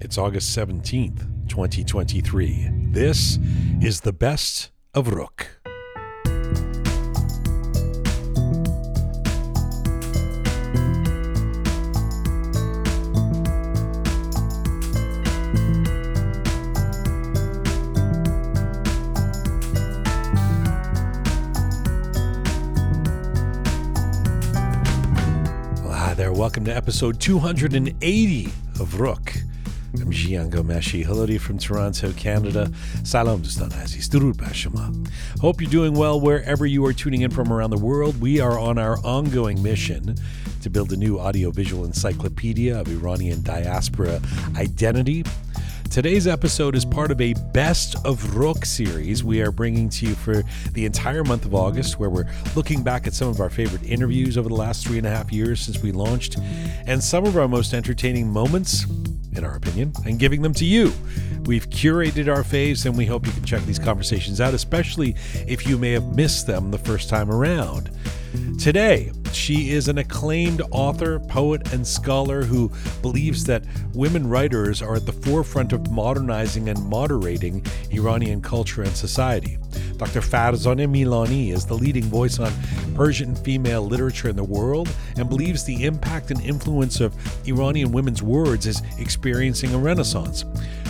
It's August 17th, 2023. This is the best of Roqe. There, welcome to episode 280 of Roqe. I'm Jian Ghomeshi. Hello to you from Toronto, Canada. Salam dostan aziz. Durud bashama. Hope you're doing well wherever you are tuning in from around the world. We are on our ongoing mission to build a new audiovisual encyclopedia of Iranian diaspora identity. Today's episode is part of a Best of Roqe series we are bringing to you for the entire month of August, where we're looking back at some of our favorite interviews over the last three and a half years since we launched, and some of our most entertaining moments, in our opinion, and giving them to you. We've curated our faves, and we hope you can check these conversations out, especially if you may have missed them the first time around. Today, she is an acclaimed author, poet, and scholar who believes that women writers are at the forefront of modernizing and moderating Iranian culture and society. Dr. Farzaneh Milani is the leading voice on Persian female literature in the world and believes the impact and influence of Iranian women's words is experiencing a renaissance.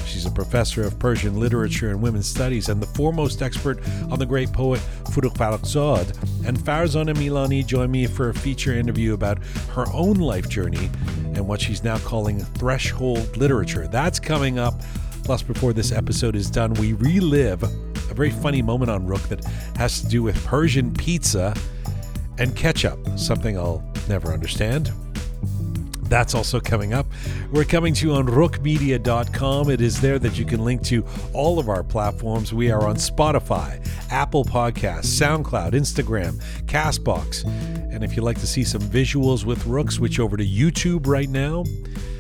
She's a professor of Persian literature and women's studies and the foremost expert on the great poet Forough Farrokhzad. And Farzaneh Milani joined me for feature interview about her own life journey and what she's now calling threshold literature. That's coming up. Plus, before this episode is done, we relive a very funny moment on Roqe that has to do with Persian pizza and ketchup, something I'll never understand. That's also coming up. We're coming to you on roqemedia.com. It is there that you can link to all of our platforms. We are on Spotify, Apple Podcasts, SoundCloud, Instagram, Castbox. And if you'd like to see some visuals with Roqe, switch over to YouTube right now.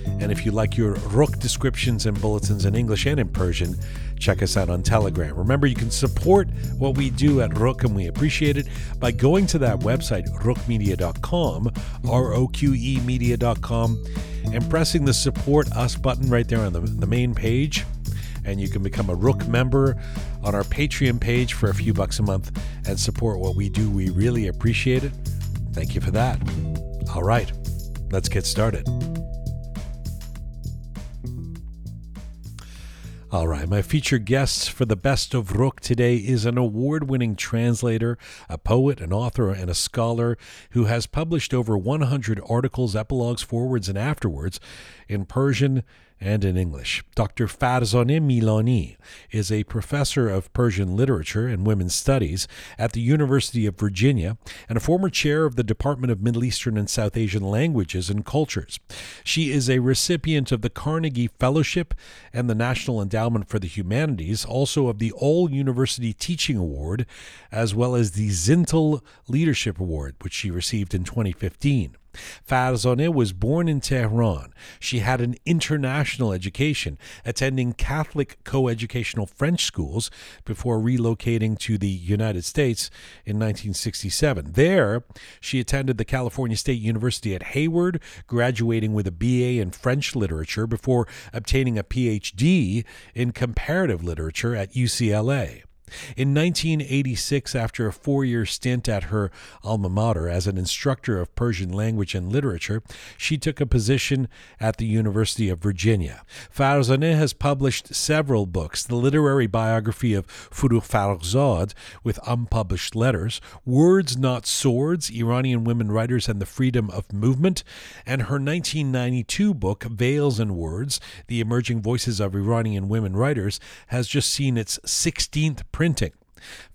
And if you like your Roqe descriptions and bulletins in English and in Persian, check us out on Telegram. Remember, you can support what we do at Roqe, and we appreciate it by going to that website, roqemedia.com, R O Q E media.com, and pressing the support us button right there on the, the main page. And you can become a Roqe member on our Patreon page for a few bucks a month and support what we do. We really appreciate it. Thank you for that. All right, let's get started. All right, my featured guest for the best of Roqe today is an award winning translator, a poet, an author, and a scholar who has published over 100 articles, epilogues, forwards, and afterwards in Persian and in English. Dr. Farzaneh Milani is a professor of Persian literature and women's studies at the University of Virginia and a former chair of the Department of Middle Eastern and South Asian Languages and Cultures. She is a recipient of the Carnegie Fellowship and the National Endowment for the Humanities, also of the All University Teaching Award, as well as the Zintl Leadership Award, which she received in 2015. Farzaneh was born in Tehran. She had an international education, attending Catholic coeducational French schools before relocating to the United States in 1967. There, she attended the California State University at Hayward, graduating with a BA in French literature before obtaining a PhD in comparative literature at UCLA. In 1986, after a four year stint at her alma mater as an instructor of Persian language and literature, she took a position at the University of Virginia. Farzaneh has published several books the literary biography of Forough Farrokhzad with unpublished letters, Words Not Swords Iranian Women Writers and the Freedom of Movement, and her 1992 book, Veils and Words The Emerging Voices of Iranian Women Writers, has just seen its 16th printing.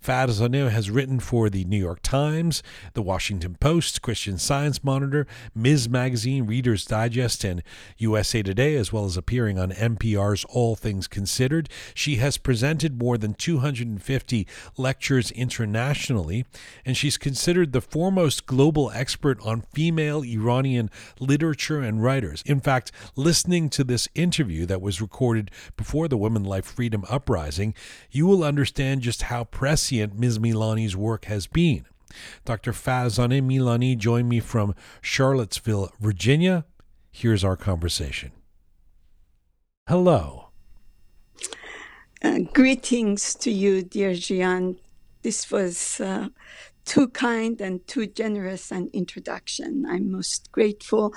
Farzaneh has written for the New York Times, the Washington Post, Christian Science Monitor, Ms. Magazine, Reader's Digest, and USA Today, as well as appearing on NPR's All Things Considered. She has presented more than 250 lectures internationally, and she's considered the foremost global expert on female Iranian literature and writers. In fact, listening to this interview that was recorded before the Women Life Freedom Uprising, you will understand just how prescient Ms. Milani's work has been. Dr. Farzaneh Milani joined me from Charlottesville, Virginia. Here's our conversation. hello. Uh, greetings to you, dear Jian. This was uh, too kind and too generous an introduction. I'm most grateful,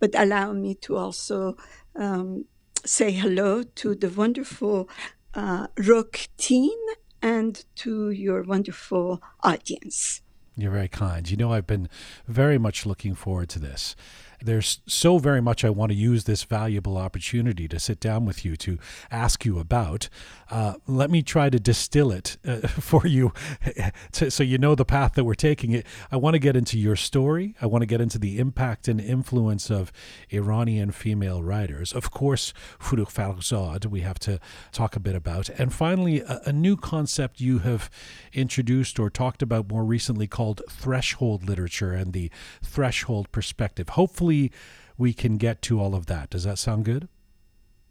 but allow me to also um, say hello to the wonderful uh, Roqe team and to your wonderful audience. You're very kind. You know, I've been very much looking forward to this there's so very much I want to use this valuable opportunity to sit down with you to ask you about. Uh, let me try to distill it uh, for you to, so you know the path that we're taking. It. I want to get into your story. I want to get into the impact and influence of Iranian female writers. Of course, Forough Farrokhzad, we have to talk a bit about. And finally, a, a new concept you have introduced or talked about more recently called threshold literature and the threshold perspective. Hopefully, hopefully we can get to all of that. Does that sound good?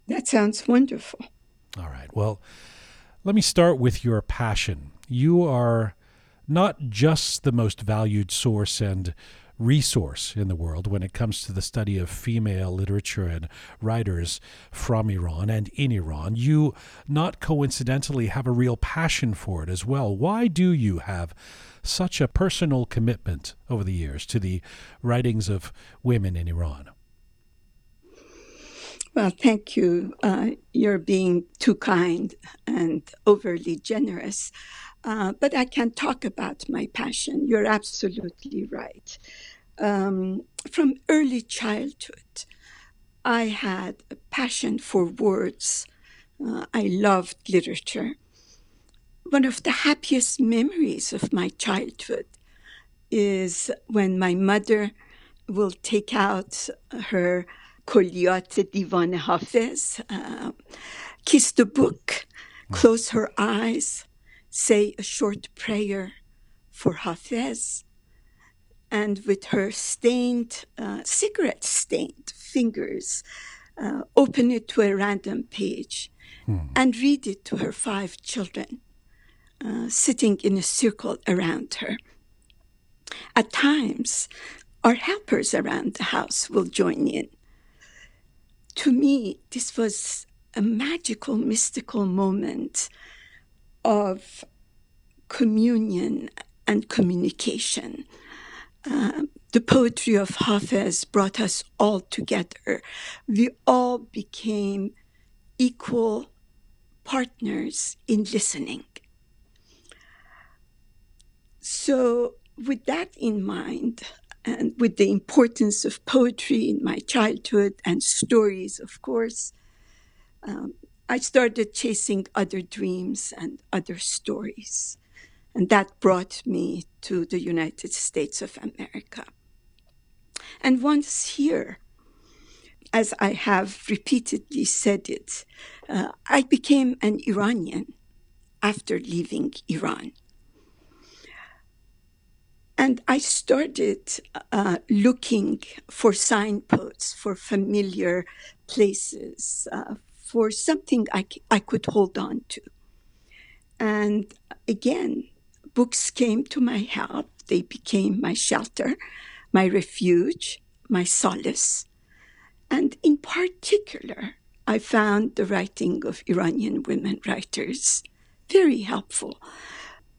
That sounds wonderful. All right. Well, let me start with your passion. You are not just the most valued source and resource in the world when it comes to the study of female literature and writers from Iran and in Iran. You, not coincidentally, have a real passion for it as well. Why do you have such a personal commitment over the years to the writings of women in Iran? Well, thank you. Uh, you're being too kind and overly generous. Uh, but I can talk about my passion. You're absolutely right. Um, from early childhood, I had a passion for words. Uh, I loved literature. One of the happiest memories of my childhood is when my mother will take out her Kulliyat Divan Hafiz, uh, kiss the book, close her eyes, say a short prayer for Hafiz, and with her stained, uh, cigarette stained fingers, uh, open it to a random page hmm. and read it to her five children, uh, sitting in a circle around her. At times, our helpers around the house will join in. To me, this was a magical, mystical moment of communion and communication. Uh, the poetry of Hafez brought us all together. We all became equal partners in listening. So, with that in mind, and with the importance of poetry in my childhood and stories, of course, um, I started chasing other dreams and other stories. And that brought me to the United States of America. And once here, as I have repeatedly said it, uh, I became an Iranian after leaving Iran. And I started uh, looking for signposts, for familiar places, uh, for something I, I could hold on to. And again, books came to my help. They became my shelter, my refuge, my solace. And in particular, I found the writing of Iranian women writers very helpful.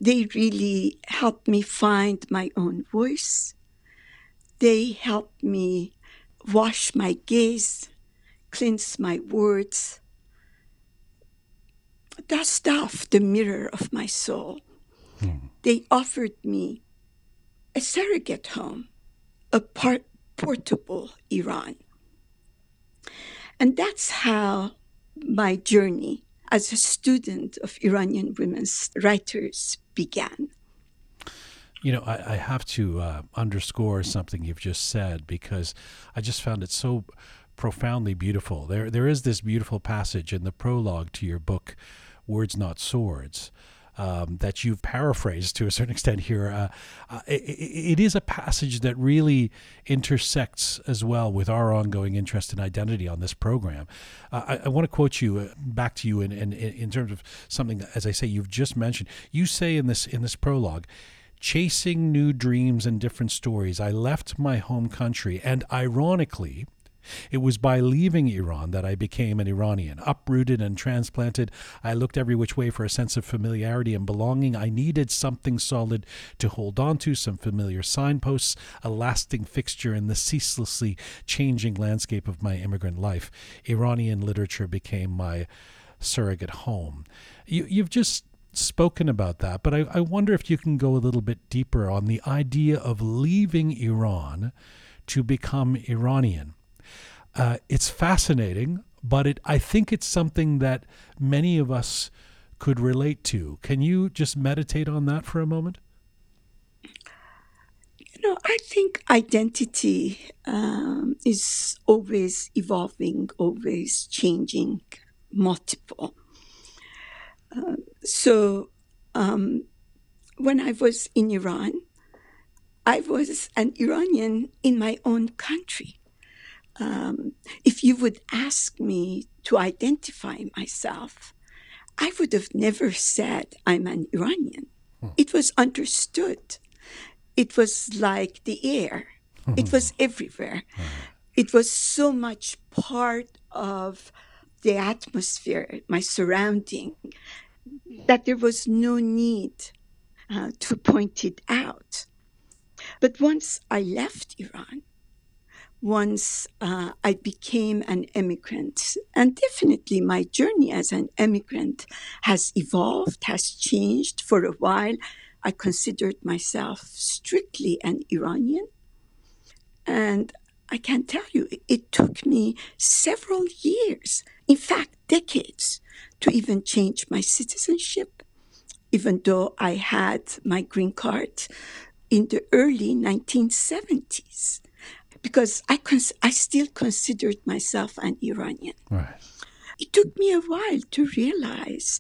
They really helped me find my own voice. They helped me wash my gaze, cleanse my words, dust off the mirror of my soul. Hmm. They offered me a surrogate home, a part, portable Iran. And that's how my journey as a student of Iranian women's writers began. You know, I, I have to uh, underscore something you've just said because I just found it so profoundly beautiful. There, there is this beautiful passage in the prologue to your book, Words Not Swords. Um, that you've paraphrased to a certain extent here. Uh, uh, it, it is a passage that really intersects as well with our ongoing interest in identity on this program. Uh, I, I want to quote you uh, back to you in, in, in terms of something, as I say, you've just mentioned. You say in this in this prologue. Chasing new dreams and different stories, I left my home country and ironically It was by leaving Iran that I became an Iranian. Uprooted and transplanted, I looked every which way for a sense of familiarity and belonging. I needed something solid to hold on to, some familiar signposts, a lasting fixture in the ceaselessly changing landscape of my immigrant life. Iranian literature became my surrogate home. You, you've just spoken about that, but I, I wonder if you can go a little bit deeper on the idea of leaving Iran to become Iranian. Uh, it's fascinating, but it, I think it's something that many of us could relate to. Can you just meditate on that for a moment? You know, I think identity um, is always evolving, always changing, multiple. Uh, so, um, when I was in Iran, I was an Iranian in my own country. Um, if you would ask me to identify myself, I would have never said I'm an Iranian. Hmm. It was understood. It was like the air. it was everywhere. It was so much part of the atmosphere, my surrounding, that there was no need uh, to point it out. But once I left Iran, once uh, I became an immigrant. And definitely my journey as an immigrant has evolved, has changed. For a while, I considered myself strictly an Iranian. And I can tell you, it took me several years, in fact, decades, to even change my citizenship, even though I had my green card in the early 1970s because I, cons- I still considered myself an Iranian. Right. It took me a while to realize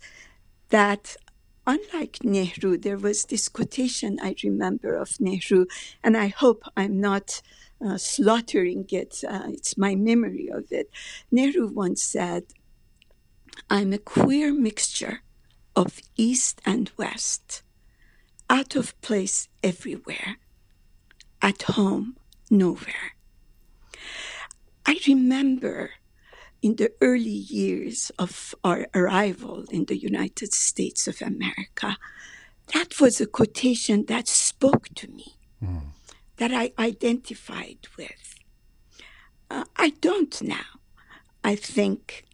that unlike Nehru, there was this quotation I remember of Nehru, and I hope I'm not uh, slaughtering it. Uh, it's my memory of it. Nehru once said, I'm a queer mixture of East and West, out of place everywhere, at home nowhere. I remember in the early years of our arrival in the United States of America, that was a quotation that spoke to me, mm. that I identified with. Uh, I don't now. I think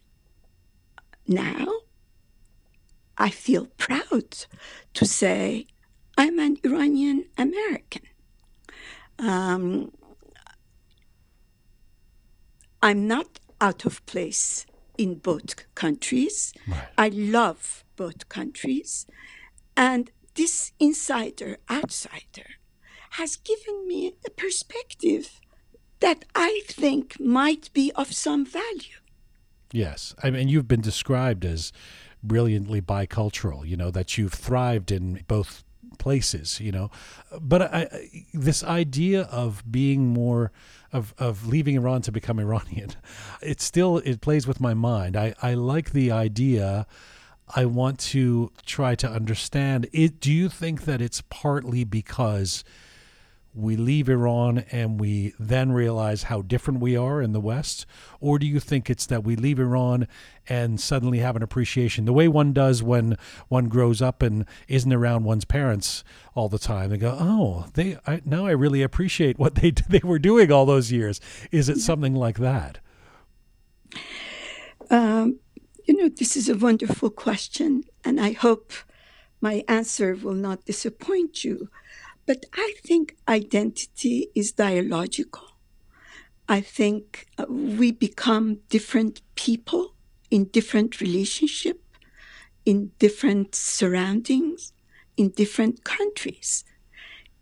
now I feel proud to say I'm an Iranian American. Um, I'm not out of place in both countries. Right. I love both countries. And this insider outsider has given me a perspective that I think might be of some value. Yes. I mean, you've been described as brilliantly bicultural, you know, that you've thrived in both places, you know. But I, this idea of being more of of leaving Iran to become Iranian, it still it plays with my mind. I I like the idea. I want to try to understand it. Do you think that it's partly because we leave Iran and we then realize how different we are in the West? Or do you think it's that we leave Iran and suddenly have an appreciation, the way one does when one grows up and isn't around one's parents all the time? They go, "Oh, they I, now I really appreciate what they they were doing all those years." Is it something like that? Um, you know, this is a wonderful question, and I hope my answer will not disappoint you. But I think identity is dialogical. I think uh, we become different people in different relationship, in different surroundings, in different countries.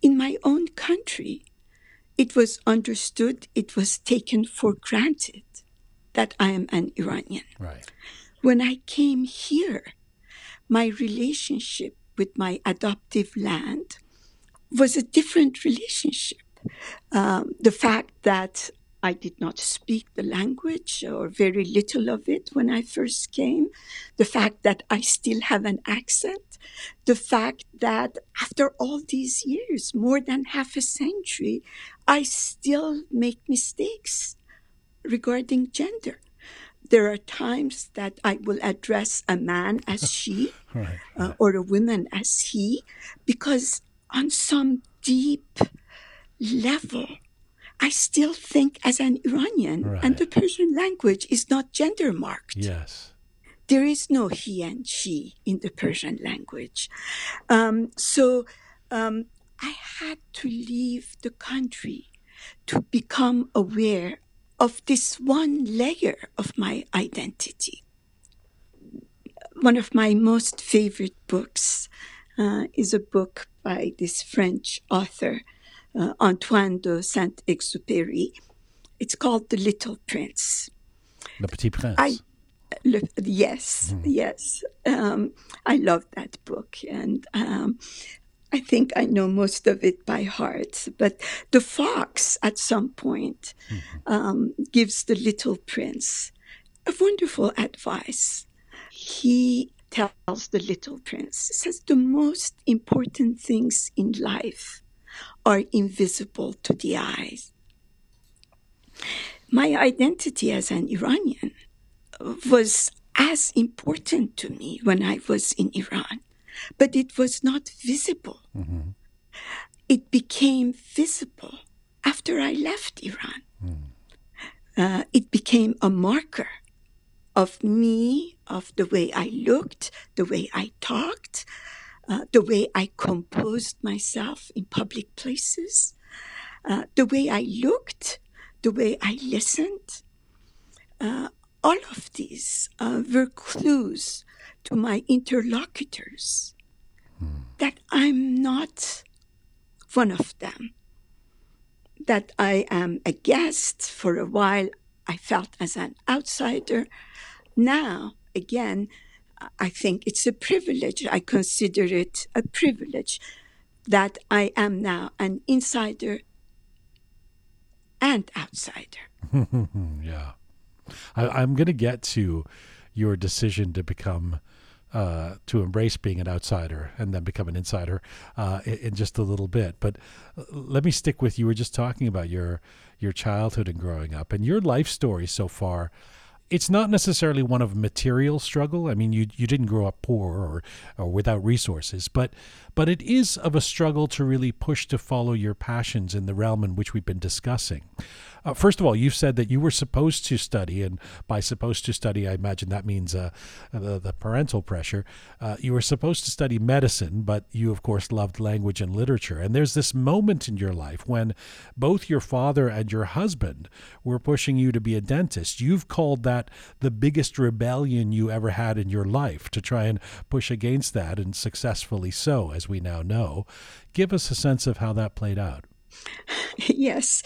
In my own country, it was understood, it was taken for granted that I am an Iranian. Right. When I came here, my relationship with my adoptive land was a different relationship. Um, the fact that I did not speak the language or very little of it when I first came, the fact that I still have an accent, the fact that after all these years, more than half a century, I still make mistakes. regarding gender. There are times that I will address a man as she Right. uh, or a woman as he, because on some deep level, I still think as an Iranian, and the Persian language is not gender marked. Yes. There is no he and she in the Persian language. Um, so um, I had to leave the country to become aware of this one layer of my identity. One of my most favorite books uh, is a book by this French author, uh, Antoine de Saint Exupéry. It's called The Little Prince. Le Petit Prince. I- Le, yes, yes. Um, I love that book, and um, I think I know most of it by heart. But the fox, at some point, um, gives the little prince a wonderful advice. He tells the little prince, says, the most important things in life are invisible to the eyes. My identity as an Iranian was as important to me when I was in Iran, but it was not visible. It became visible after I left Iran. Uh, it became a marker of me, of the way I looked, the way I talked, uh, the way I composed myself in public places, uh, the way I looked, the way I listened. Uh, all of these uh, were clues to my interlocutors that I'm not one of them, that I am a guest. For a while, I felt as an outsider. Now, again, I think it's a privilege. I consider it a privilege that I am now an insider and outsider. Yeah. I, I'm going to get to your decision to become, uh, to embrace being an outsider and then become an insider uh, in, in just a little bit. But uh, let me stick with you. We were just talking about your your childhood and growing up and your life story so far. It's not necessarily one of material struggle. I mean, you you didn't grow up poor or or without resources, but but it is of a struggle to really push to follow your passions in the realm in which we've been discussing. Uh, first of all, you've said that you were supposed to study, and by supposed to study, I imagine that means uh, the, the parental pressure. Uh, you were supposed to study medicine, but you, of course, loved language and literature. And there's this moment in your life when both your father and your husband were pushing you to be a dentist. You've called that the biggest rebellion you ever had in your life to try and push against that, and successfully so, as we now know. Give us a sense of how that played out. yes.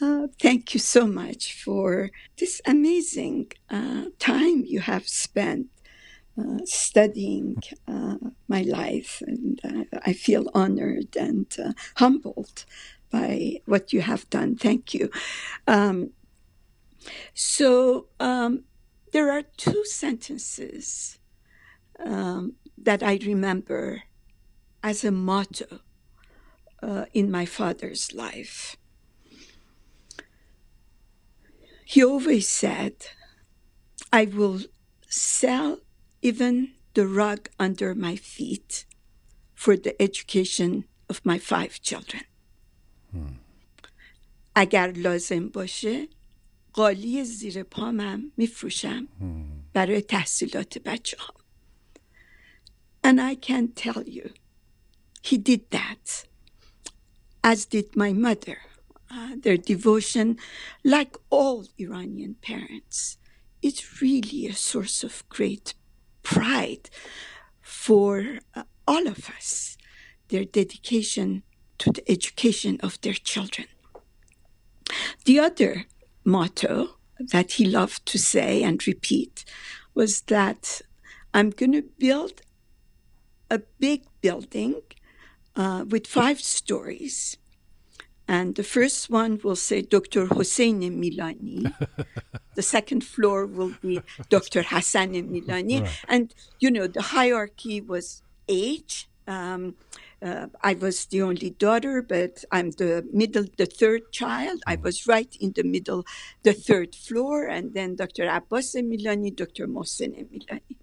Uh, thank you so much for this amazing uh, time you have spent uh, studying uh, my life. And uh, I feel honored and uh, humbled by what you have done. Thank you. Um, so um, there are two sentences um, that I remember as a motto uh, in my father's life. He always said, I will sell even the rug under my feet for the education of my five children. اگر لازم باشه قالی زیر پامم میفروشم برای تحصیلات بچه ها. And I can tell you, he did that as did my mother. Uh, their devotion, like all Iranian parents, is really a source of great pride for uh, all of us, their dedication to the education of their children. The other motto that he loved to say and repeat was that I'm going to build a big building uh, with five stories. And the first one will say Dr. Hossein Milani. the second floor will be Dr. Hassan Milani. Right. And, you know, the hierarchy was age, um, uh, I was the only daughter, but I'm the middle, the third child. I was right in the middle, the third floor, and then Dr. Abbas Milani, Dr. Mohsen Milani.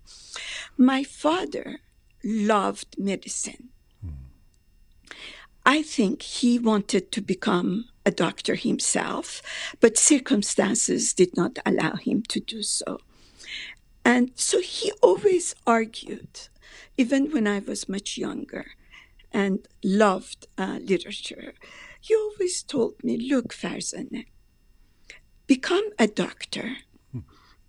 My father loved medicine. I think he wanted to become a doctor himself, but circumstances did not allow him to do so. And so he always argued, even when I was much younger and loved uh, literature. He always told me, look, Farzaneh, become a doctor.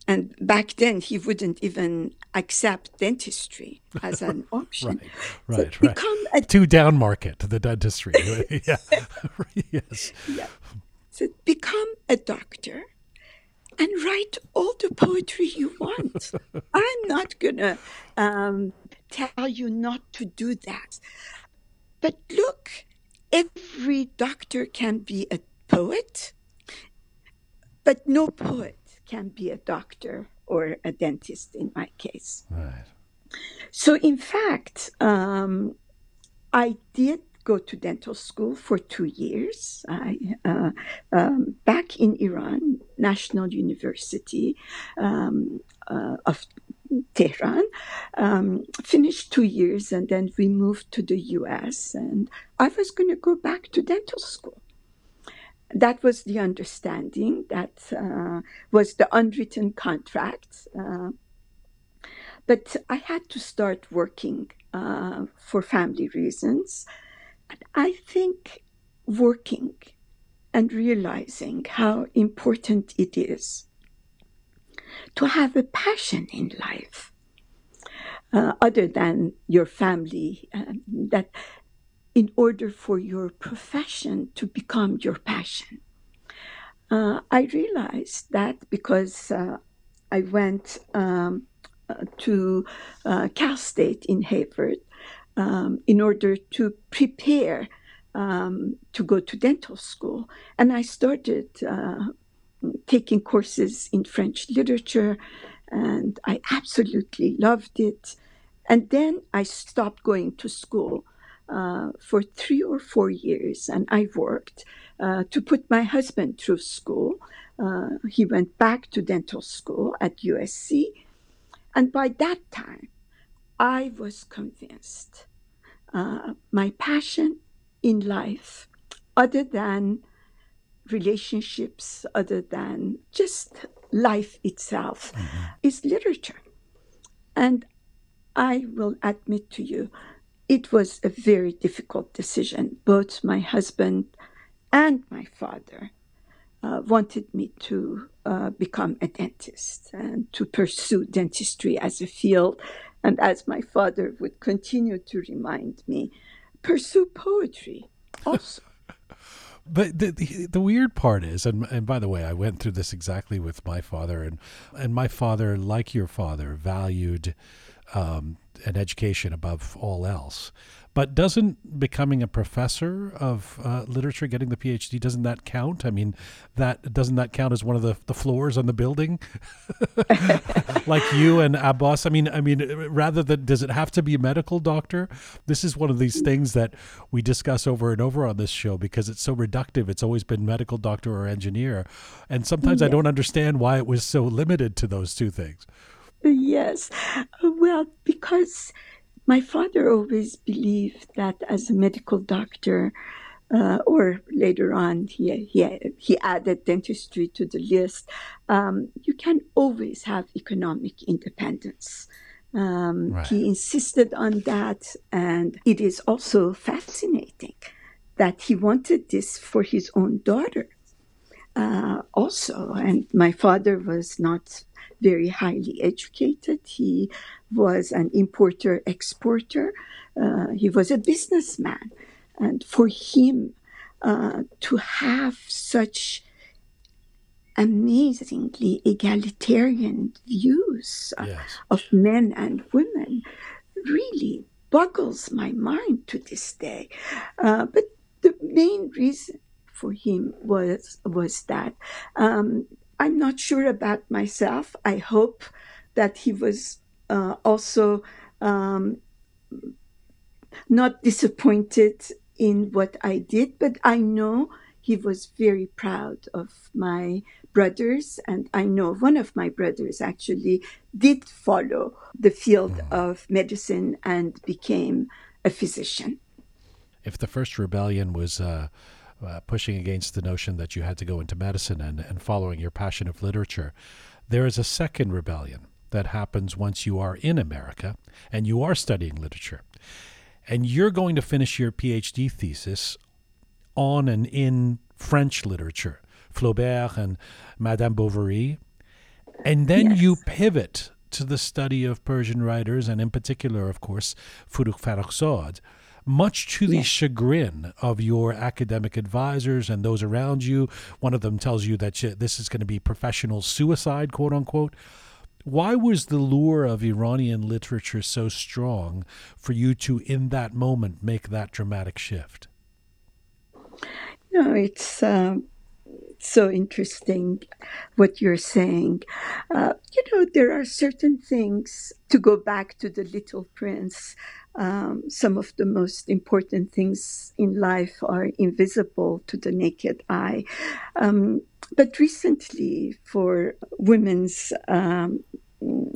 And back then, he wouldn't even accept dentistry as an option. right, right, so become right. A, Too down market, the dentistry. yeah. yes. Yeah. So become a doctor and write all the poetry you want. I'm not going to um, tell you not to do that. But look, every doctor can be a poet, but no poet can be a doctor or a dentist in my case. Right. So, in fact, um, I did go to dental school for two years. I, uh, um, back in Iran, National University um, uh, of Tehran, um, finished two years, and then we moved to the US. And I was going to go back to dental school. That was the understanding. That uh, was the unwritten contract. Uh, but I had to start working uh, for family reasons. And I think working and realizing how important it is to have a passion in life uh, other than your family um, that in order for your profession to become your passion uh, i realized that because uh, i went um, uh, to uh, cal state in Hayward um, in order to prepare um, to go to dental school and i started uh, taking courses in French literature, and I absolutely loved it. And then I stopped going to school uh, for three or four years, and I worked uh, to put my husband through school. Uh, he went back to dental school at USC, and by that time, I was convinced uh, my passion in life, other than relationships other than just life itself mm-hmm. is literature. And I will admit to you, it was a very difficult decision. Both my husband and my father uh, wanted me to uh, become a dentist and to pursue dentistry as a field. And as my father would continue to remind me, pursue poetry also. But the, the, the weird part is, and and by the way, I went through this exactly with my father, and and my father, like your father, valued um, an education above all else. But doesn't becoming a professor of uh, literature, getting the PhD, doesn't that count? I mean, that doesn't that count as one of the, the floors on the building, like you and Abbas? I mean, I mean, rather than does it have to be a medical doctor? This is one of these things that we discuss over and over on this show because it's so reductive. It's always been medical doctor or engineer, and sometimes I don't understand why it was so limited to those two things. Yes, well, because my father always believed that as a medical doctor, uh, or later on, he, he, he added dentistry to the list, um, you can always have economic independence. Um, right. He insisted on that, and it is also fascinating that he wanted this for his own daughter. Uh, also, and my father was not very highly educated. He was an importer exporter. Uh, he was a businessman. And for him uh, to have such amazingly egalitarian views yes. of men and women really boggles my mind to this day. Uh, but the main reason for him was was that um, I'm not sure about myself. I hope that he was uh, also um, not disappointed in what I did, but I know he was very proud of my brothers. And I know one of my brothers actually did follow the field mm. of medicine and became a physician. If the first rebellion was uh, uh, pushing against the notion that you had to go into medicine and, and following your passion of literature, there is a second rebellion that happens once you are in America and you are studying literature. And you're going to finish your PhD thesis on and in French literature, Flaubert and Madame Bovary. And then yes. you pivot to the study of Persian writers, and in particular, of course, Forough Farrokhzad, much to the chagrin of your academic advisors and those around you. One of them tells you that this is going to be professional suicide, quote unquote. Why was the lure of Iranian literature so strong for you to, in that moment, make that dramatic shift? No, it's um, so interesting what you're saying. Uh, you know, there are certain things to go back to the Little Prince. Um, some of the most important things in life are invisible to the naked eye. Um, but recently, for Women's um,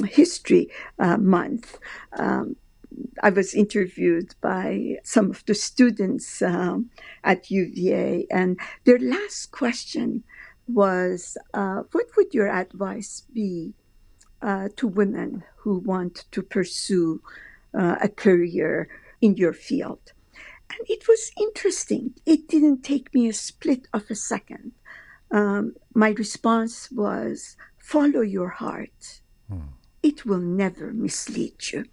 History uh, Month, um, I was interviewed by some of the students um, at UVA, and their last question was, uh, "What would your advice be uh, to women who want to pursue uh, a career in your field?" And it was interesting. It didn't take me a split of a second. Um, my response was, "Follow your heart. Hmm. It will never mislead you."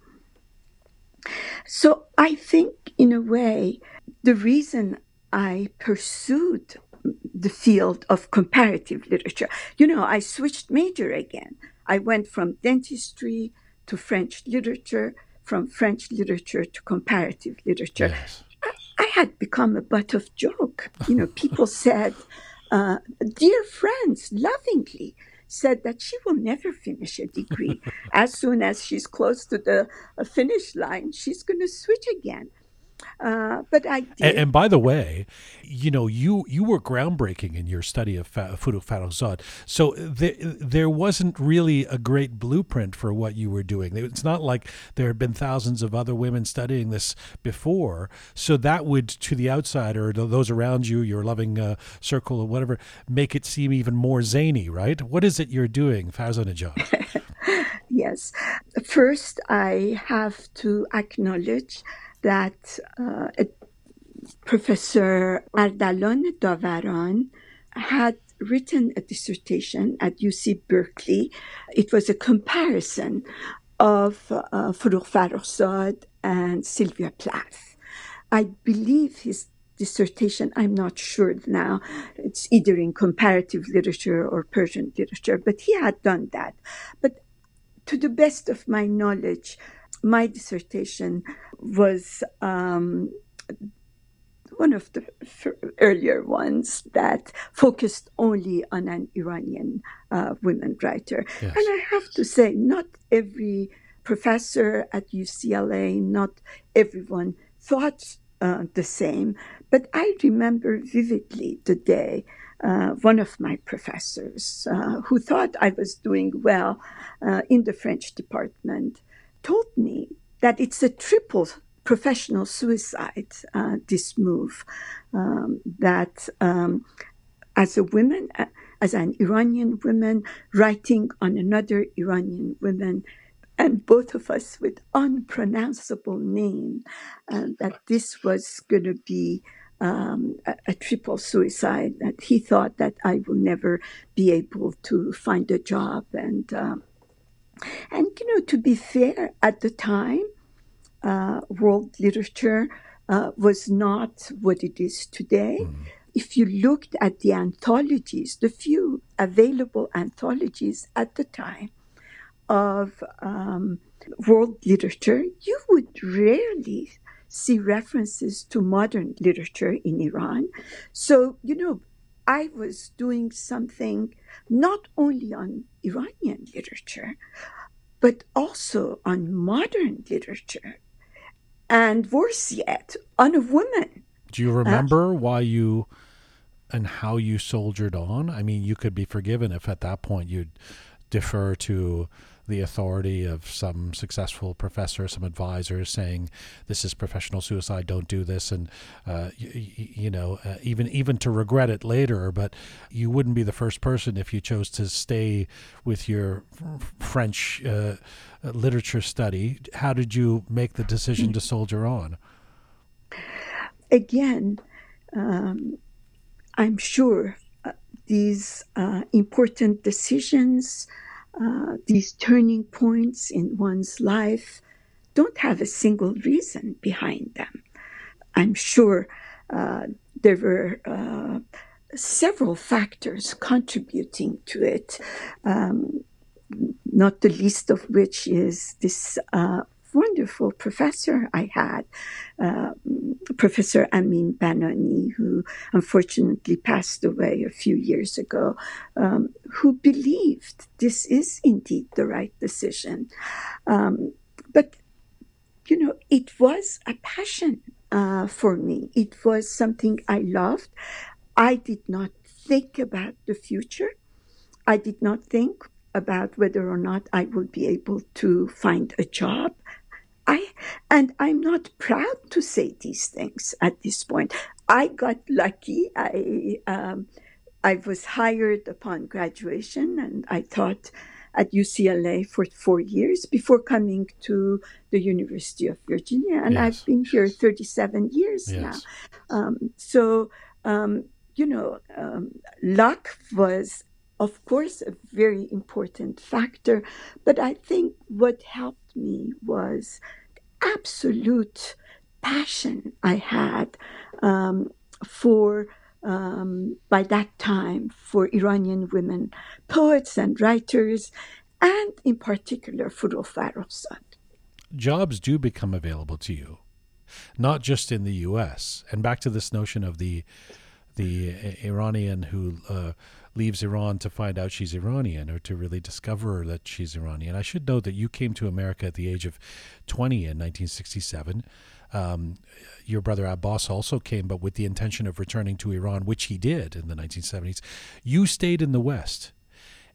So I think, in a way, the reason I pursued the field of comparative literature, you know, I switched major again. I went from dentistry to French literature, from French literature to comparative literature. Yes. I, I, had become a butt of joke. You know, people said, uh, dear friends, lovingly, said that she will never finish a degree. as soon as she's close to the uh, finish line, she's going to switch again. Uh, but I did. And, and, by the way, you know, you you were groundbreaking in your study of Forough Farrokhzad. So there, there wasn't really a great blueprint for what you were doing. It's not like there had been thousands of other women studying this before. So that would, to the outsider, or to those around you, your loving uh, circle or whatever, make it seem even more zany, right? What is it you're doing, Fazanejad? yes. First, I have to acknowledge that uh, Professor Ardavan Davaran had written a dissertation at UC Berkeley. It was a comparison of uh, Forough Farrokhzad and Sylvia Plath. I believe his dissertation, I'm not sure now, it's either in comparative literature or Persian literature, but he had done that. But to the best of my knowledge, my dissertation was um, one of the f- earlier ones that focused only on an Iranian uh, women writer. Yes. And I have to say, not every professor at UCLA, not everyone thought uh, the same, but I remember vividly the day uh, one of my professors, uh, who thought I was doing well uh, in the French department, told me that it's a triple professional suicide, uh, this move, um, that um, as a woman, uh, as an Iranian woman writing on another Iranian woman, and both of us with unpronounceable name, uh, that this was going to be um, a, a, triple suicide. That he thought that I will never be able to find a job, and um, and, you know, to be fair, at the time, uh, world literature uh, was not what it is today. Mm. If you looked at the anthologies, the few available anthologies at the time of um, world literature, you would rarely see references to modern literature in Iran. So, you know, I was doing something not only on Iranian literature, but also on modern literature. and worse yet, on a woman. Do you remember uh, why you and how you soldiered on? I mean, you could be forgiven if at that point you'd defer to the authority of some successful professor, some advisor saying this is professional suicide, don't do this, and uh, you, you, know uh, even even to regret it later. But you wouldn't be the first person if you chose to stay with your French uh, literature study. How did you make the decision to soldier on? Again, um, I'm sure uh, these uh, important decisions uh, these turning points in one's life don't have a single reason behind them. I'm sure uh, there were uh, several factors contributing to it, um, not the least of which is this uh, wonderful professor I had, uh, Professor Amin Banani, who unfortunately passed away a few years ago, um, who believed this is indeed the right decision. Um, but, you know, it was a passion uh, for me. It was something I loved. I did not think about the future. I did not think about whether or not I would be able to find a job. I and I'm not proud to say these things at this point. I got lucky. I um, I was hired upon graduation, and I taught at UCLA for four years before coming to the University of Virginia, and yes. I've been here 37 years yes. now. Um, so um, you know, um, luck was of course, a very important factor. But I think what helped me was the absolute passion I had um, for, um, by that time, for Iranian women poets and writers, and in particular for Rofar Jobs do become available to you, not just in the U.S. And back to this notion of the the Iranian who uh, leaves Iran to find out she's Iranian or to really discover that she's Iranian. I should note that you came to America at the age of 20 in 1967. Um, your brother Abbas also came, but with the intention of returning to Iran, which he did in the 1970s. You stayed in the West.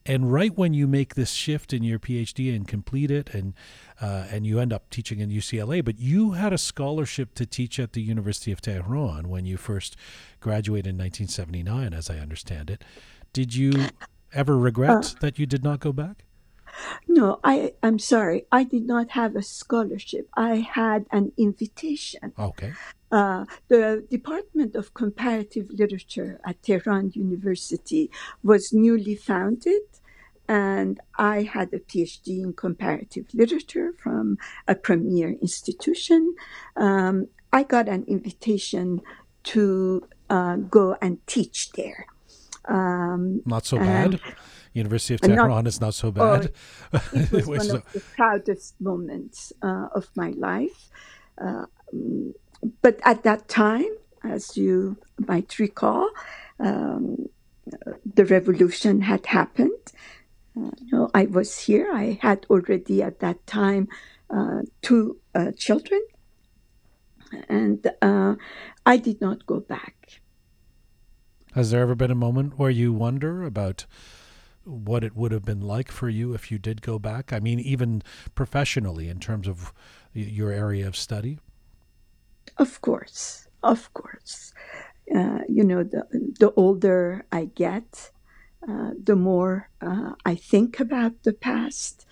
And right when you make this shift in your PhD and complete it, and uh, and you end up teaching in UCLA, but you had a scholarship to teach at the University of Tehran when you first graduated in 1979, as I understand it. Did you ever regret uh, that you did not go back? No, I I'm sorry. I did not have a scholarship. I had an invitation. Okay. Uh, the Department of Comparative Literature at Tehran University was newly founded, and I had a PhD in comparative literature from a premier institution. Um, I got an invitation to uh, go and teach there. Um, not so bad. University of Tehran not, is not so bad. Oh, it was one so. of the proudest moments uh, of my life. Uh, but at that time, as you might recall, um, the revolution had happened. Uh, you know, I was here. I had already at that time uh, two uh, children, and uh, I did not go back. Has there ever been a moment where you wonder about what it would have been like for you if you did go back? I mean, even professionally, in terms of your area of study? Of course, of course. Uh, you know, the, the older I get, uh, the more uh, I think about the past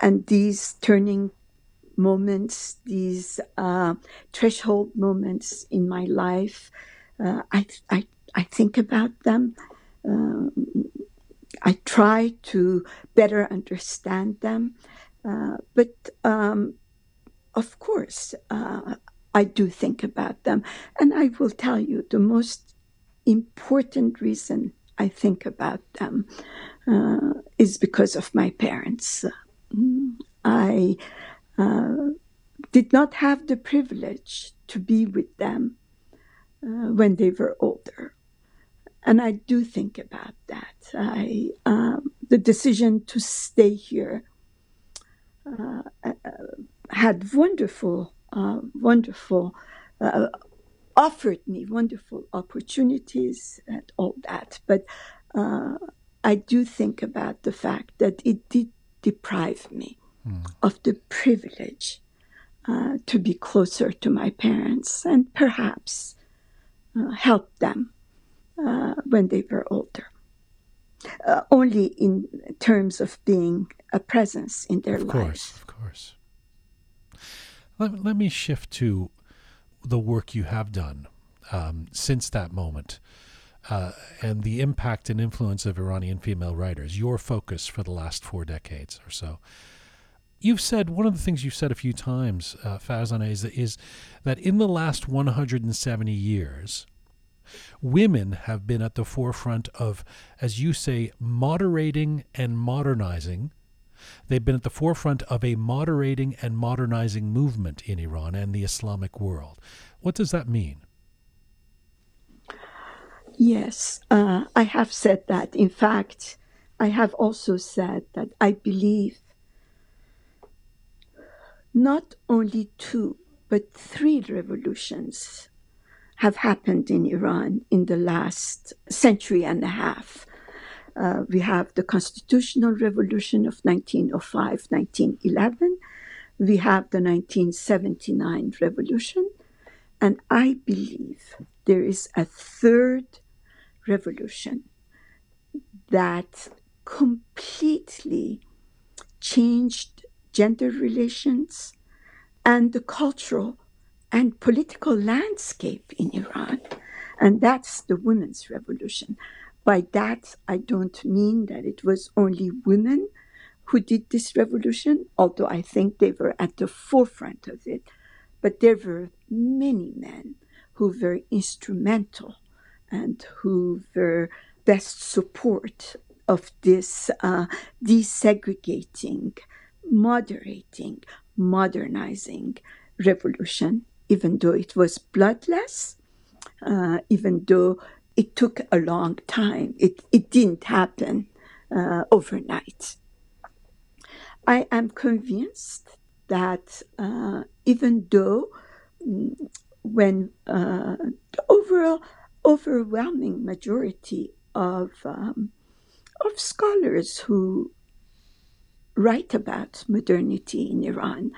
and these turning moments, these uh, threshold moments in my life. Uh, I, I I think about them. Um, I try to better understand them. Uh, but um, of course, uh, I do think about them. And I will tell you the most important reason I think about them uh, is because of my parents. I uh, did not have the privilege to be with them uh, when they were older and I do think about that. I um, the decision to stay here uh, uh, had wonderful uh, wonderful, uh, offered me wonderful opportunities and all that. But uh, I do think about the fact that it did deprive me mm. of the privilege uh, to be closer to my parents and perhaps uh, help them uh, when they were older. Uh, only in terms of being a presence in their of lives. Of course, of course. Let, let me shift to the work you have done um, since that moment uh, and the impact and influence of Iranian female writers, your focus for the last four decades or so. You've said one of the things you've said a few times, uh, Farzaneh, is, is that in the last 170 years, women have been at the forefront of, as you say, moderating and modernizing. They've been at the forefront of a moderating and modernizing movement in Iran and the Islamic world. What does that mean? Yes, uh, I have said that. In fact, I have also said that I believe not only two, but three revolutions have happened in Iran in the last century and a half. Uh, we have the constitutional revolution of 1905 1911. We have the 1979 revolution. And I believe there is a third revolution that completely changed gender relations and the cultural and political landscape in Iran. And that's the women's revolution. By that, I don't mean that it was only women who did this revolution, although I think they were at the forefront of it. But there were many men who were instrumental and who were best support of this uh, desegregating, moderating, modernizing revolution, even though it was bloodless, uh, even though it took a long time. It, it didn't happen uh, overnight. I am convinced that uh, even though mm, when uh, the overall overwhelming majority of um, of scholars who write about modernity in Iran,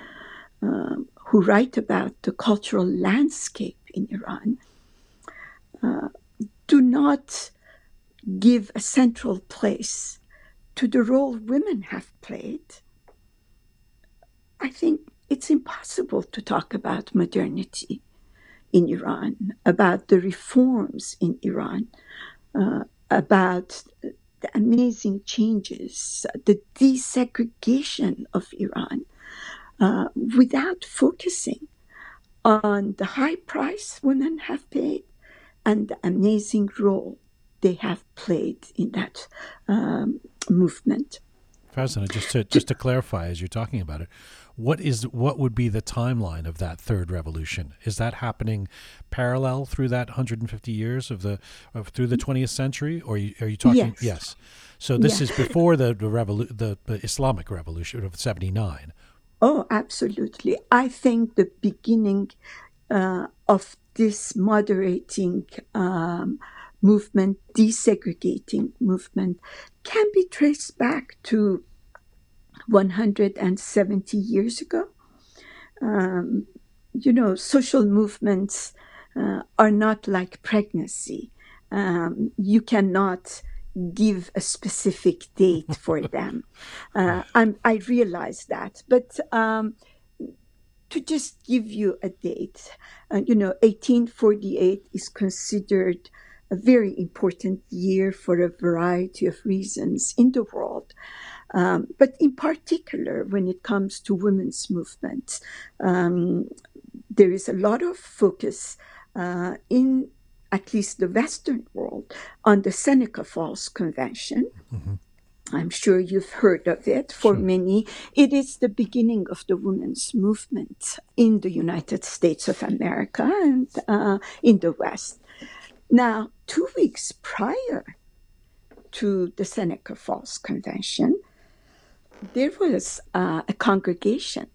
um, who write about the cultural landscape in Iran, uh, do not give a central place to the role women have played. I think it's impossible to talk about modernity in Iran, about the reforms in Iran, uh, about the amazing changes, the desegregation of Iran, uh, without focusing on the high price women have paid and the amazing role they have played in that um, movement. Farzaneh, just to just to clarify, as you're talking about it, what is what would be the timeline of that third revolution? Is that happening parallel through that 150 years of the of through the 20th century, or are you, are you talking? Yes. yes. So this is before the the, revolu- the the Islamic Revolution of 79. Oh, absolutely. I think the beginning uh, of this moderating um, movement, desegregating movement, can be traced back to 170 years ago. Um, you know, social movements uh, are not like pregnancy. Um, you cannot give a specific date for them. Uh, i realize that. But um, to just give you a date, uh, you know, 1848 is considered a very important year for a variety of reasons in the world. Um, but in particular, when it comes to women's movements, um, there is a lot of focus uh, in at least the Western world on the Seneca Falls Convention. Mm-hmm. I'm sure you've heard of it. For sure. many, it is the beginning of the women's movement in the United States of America and uh, in the West. Now, two weeks prior to the Seneca Falls Convention, there was uh, a congregation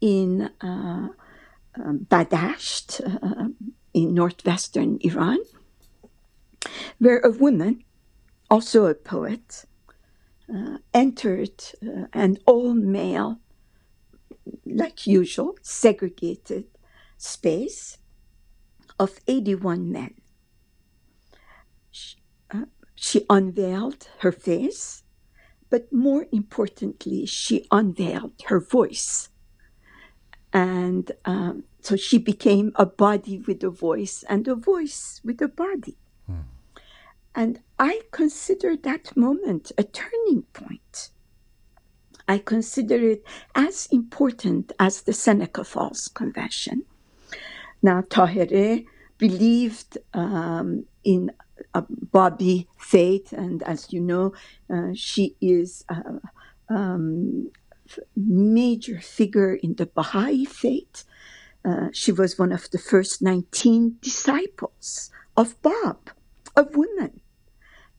in uh, um, Badasht uh, in northwestern Iran, where a woman, also a poet, uh, entered uh, an all male, like usual, segregated space of 81 men. She, uh, she unveiled her face, but more importantly, she unveiled her voice. And um, so she became a body with a voice and a voice with a body. Hmm. And I consider that moment a turning point. I consider it as important as the Seneca Falls Convention. Now, Tahirih believed um, in a Babi faith, and as you know, uh, she is a um, major figure in the Baha'i faith. Uh, she was one of the first 19 disciples of Bab, of women.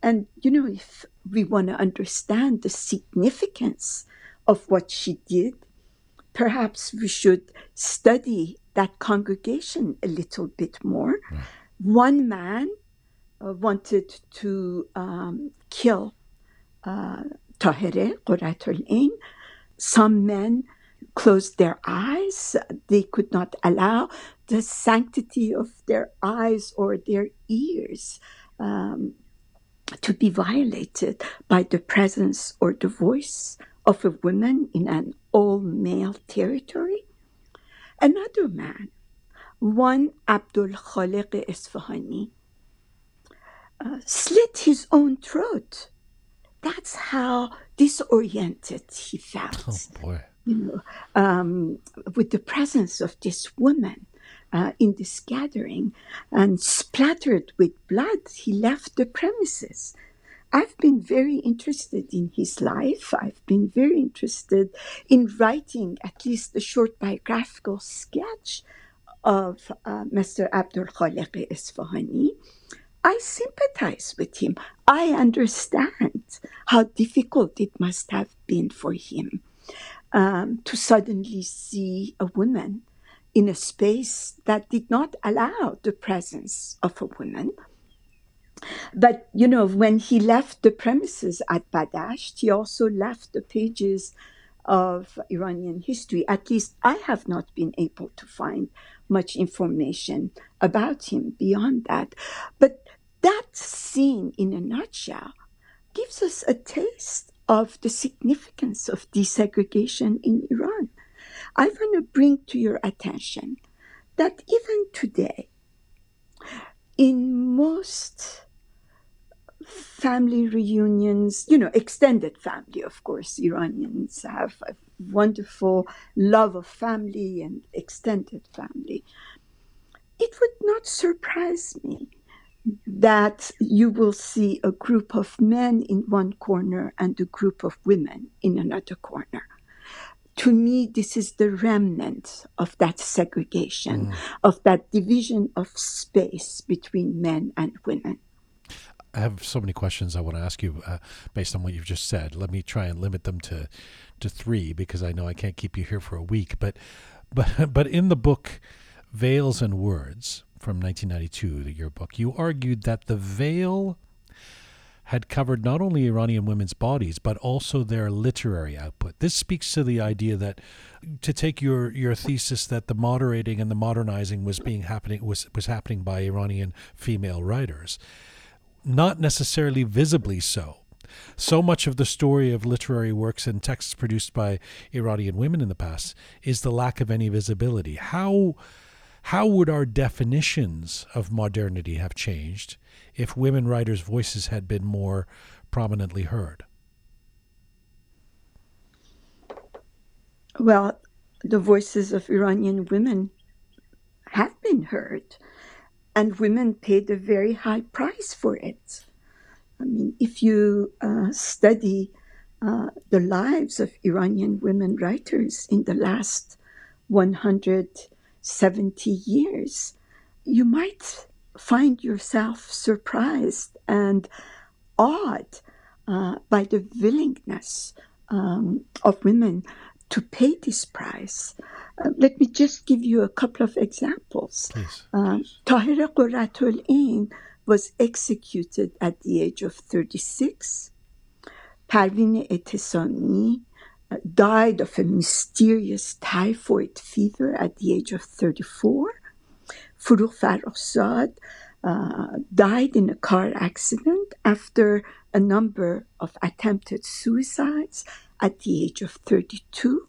And, you know, if we want to understand the significance of what she did, perhaps we should study that congregation a little bit more. Mm. One man uh, wanted to um, kill uh, Tahirih, Quratul Ain. Some men closed their eyes. They could not allow the sanctity of their eyes or their ears um, to be violated by the presence or the voice of a woman in an all male territory. Another man, one Abdul Khaliq Isfahani, uh, slit his own throat. That's how disoriented he felt. Oh boy! You know, um, with the presence of this woman uh, in this gathering, and splattered with blood, he left the premises. I've been very interested in his life. I've been very interested in writing at least a short biographical sketch of uh, Mr. Abdul Khaliq Isfahani. I sympathize with him. I understand how difficult it must have been for him um, to suddenly see a woman in a space that did not allow the presence of a woman but, you know, when he left the premises at Badasht, he also left the pages of Iranian history. At least I have not been able to find much information about him beyond that. But that scene, in a nutshell, gives us a taste of the significance of desegregation in Iran. I want to bring to your attention that even today, in most family reunions, you know, extended family, of course. Iranians have a wonderful love of family and extended family. It would not surprise me that you will see a group of men in one corner and a group of women in another corner. To me, this is the remnant of that segregation, mm. of that division of space between men and women. I have so many questions I want to ask you uh, based on what you've just said. Let me try and limit them to to three because I know I can't keep you here for a week. But but but in the book Veils and Words from 1992, the yearbook. you argued that the veil had covered not only Iranian women's bodies but also their literary output. This speaks to the idea that to take your your thesis that the moderating and the modernizing was being happening was was happening by Iranian female writers not necessarily visibly so. So much of the story of literary works and texts produced by Iranian women in the past is the lack of any visibility. How how would our definitions of modernity have changed if women writers' voices had been more prominently heard? Well, the voices of Iranian women have been heard and women paid a very high price for it. I mean, if you uh, study uh, the lives of Iranian women writers in the last 170 years, you might find yourself surprised and awed uh, by the willingness um, of women to pay this price. Uh, let me just give you a couple of examples. Uh, Tahir Qurratul Ain was executed at the age of 36. Parveen Etesami uh, died of a mysterious typhoid fever at the age of 34. Forough Farrokhzad uh, died in a car accident after a number of attempted suicides at the age of 32.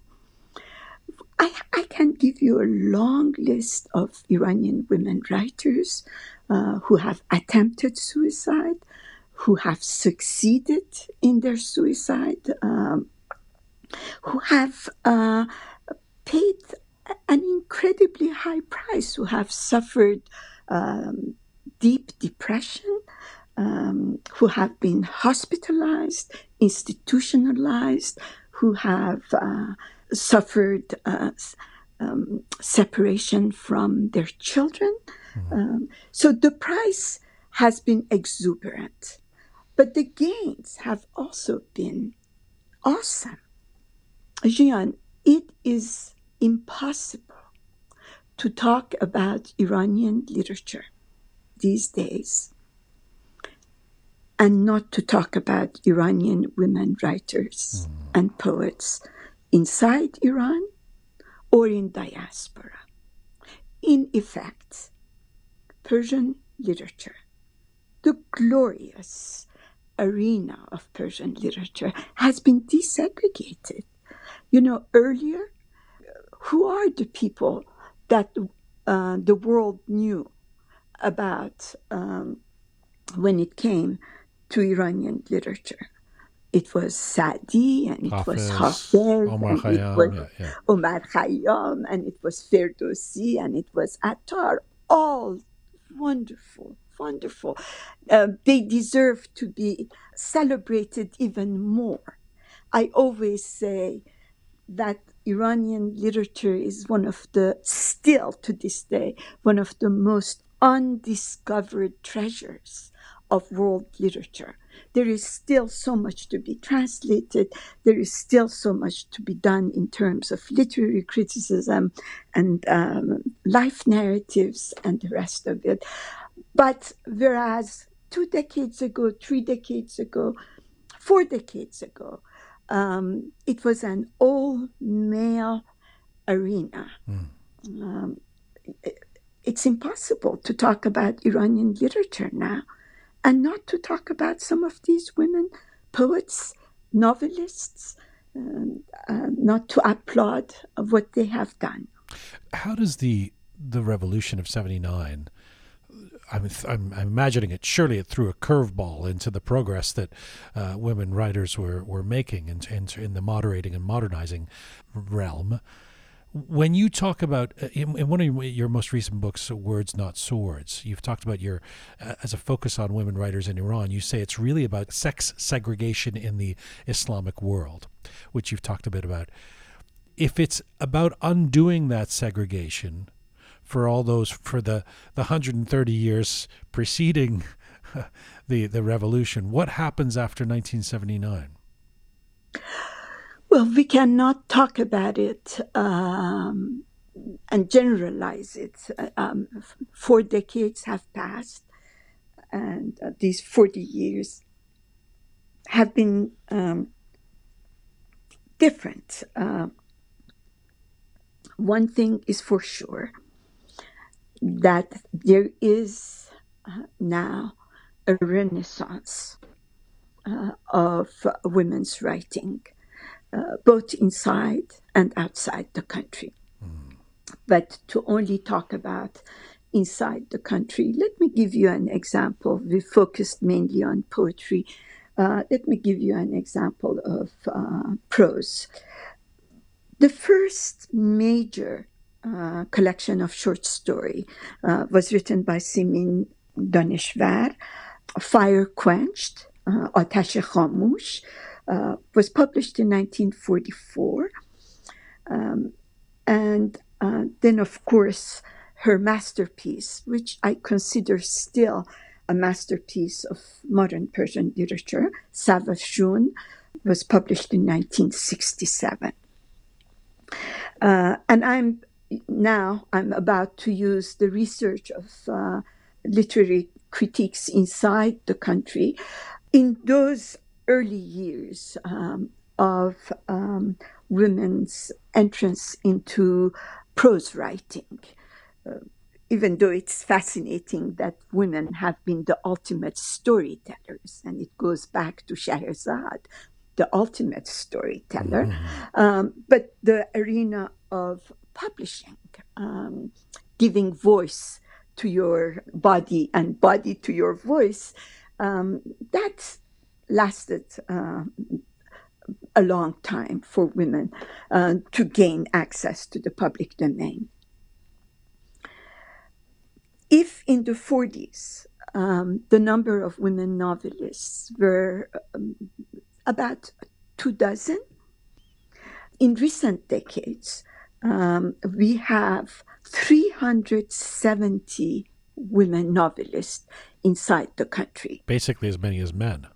I, I can give you a long list of Iranian women writers uh, who have attempted suicide, who have succeeded in their suicide, um, who have uh, paid an incredibly high price, who have suffered um, deep depression, um, who have been hospitalized, institutionalized, who have uh, suffered uh, um, separation from their children. Mm-hmm. Um, so the price has been exuberant, but the gains have also been awesome. Jian, it is impossible to talk about Iranian literature these days and not to talk about Iranian women writers mm. and poets inside Iran or in diaspora. In effect, Persian literature, the glorious arena of Persian literature, has been desegregated. You know, earlier, who are the people that uh, the world knew about um, when it came to Iranian literature? it was Sadi and it Hafiz, was Hafez Omar and Khayyam, it was yeah, yeah. Omar Khayyam and it was Ferdowsi and it was Attar. All wonderful, wonderful. Uh, they deserve to be celebrated even more. I always say that Iranian literature is one of the, still to this day, one of the most undiscovered treasures of world literature there is still so much to be translated. There is still so much to be done in terms of literary criticism and um, life narratives and the rest of it. But whereas two decades ago, three decades ago, four decades ago, um, it was an all male arena. Mm. Um, it, it's impossible to talk about Iranian literature now and not to talk about some of these women, poets, novelists, uh, not to applaud what they have done. How does the the revolution of '79? I'm, I'm, I'm, imagining it. Surely it threw a curveball into the progress that uh, women writers were, were making in, in, in the moderating and modernizing realm when you talk about uh, in, in, one of your most recent books words not swords you've talked about your uh, as a focus on women writers in iran you say it's really about sex segregation in the islamic world which you've talked a bit about if it's about undoing that segregation for all those for the the 130 years preceding the the revolution what happens after 1979 well, we cannot talk about it um, and generalize it. Um, four decades have passed, and uh, these 40 years have been um, different. Uh, one thing is for sure that there is uh, now a renaissance uh, of women's writing uh, both inside and outside the country. Mm. But to only talk about inside the country, let me give you an example. We focused mainly on poetry. Uh, let me give you an example of uh, prose. The first major uh, collection of short story uh, was written by Simin Daneshvar, Fire Quenched, uh, Atash Khamush, uh, was published in 1944. Um, and uh, then, of course, her masterpiece, which I consider still a masterpiece of modern Persian literature, Savushun, was published in 1967. Uh, and I'm now I'm about to use the research of uh, literary critiques inside the country in those early years um, of um, women's entrance into prose writing. Uh, even though it's fascinating that women have been the ultimate storytellers, and it goes back to Scheherazade, the ultimate storyteller. Mm-hmm. Um, but the arena of publishing, um, giving voice to your body and body to your voice, um, that lasted uh, a long time for women uh, to gain access to the public domain. If in the 40s um, the number of women novelists were um, about two dozen, in recent decades, um, we have 370 women novelists inside the country. Basically, as many as men.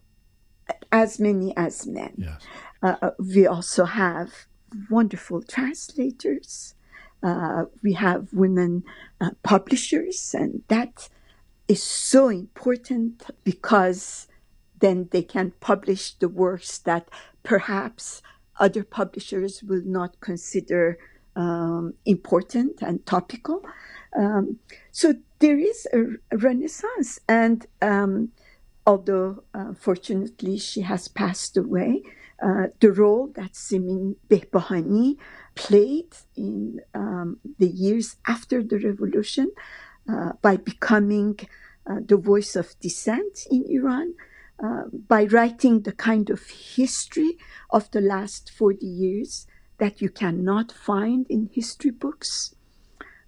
As many as men. Yes. Uh, uh we also have wonderful translators. Uh, we have women uh, publishers, and that is so important because then they can publish the works that perhaps other publishers will not consider um, important and topical. Um, so there is a, renaissance, and um, although uh, fortunately she has passed away, uh, the role that Simin Behbahani played in um, the years after the revolution uh, by becoming uh, the voice of dissent in Iran, uh, by writing the kind of history of the last 40 years that you cannot find in history books,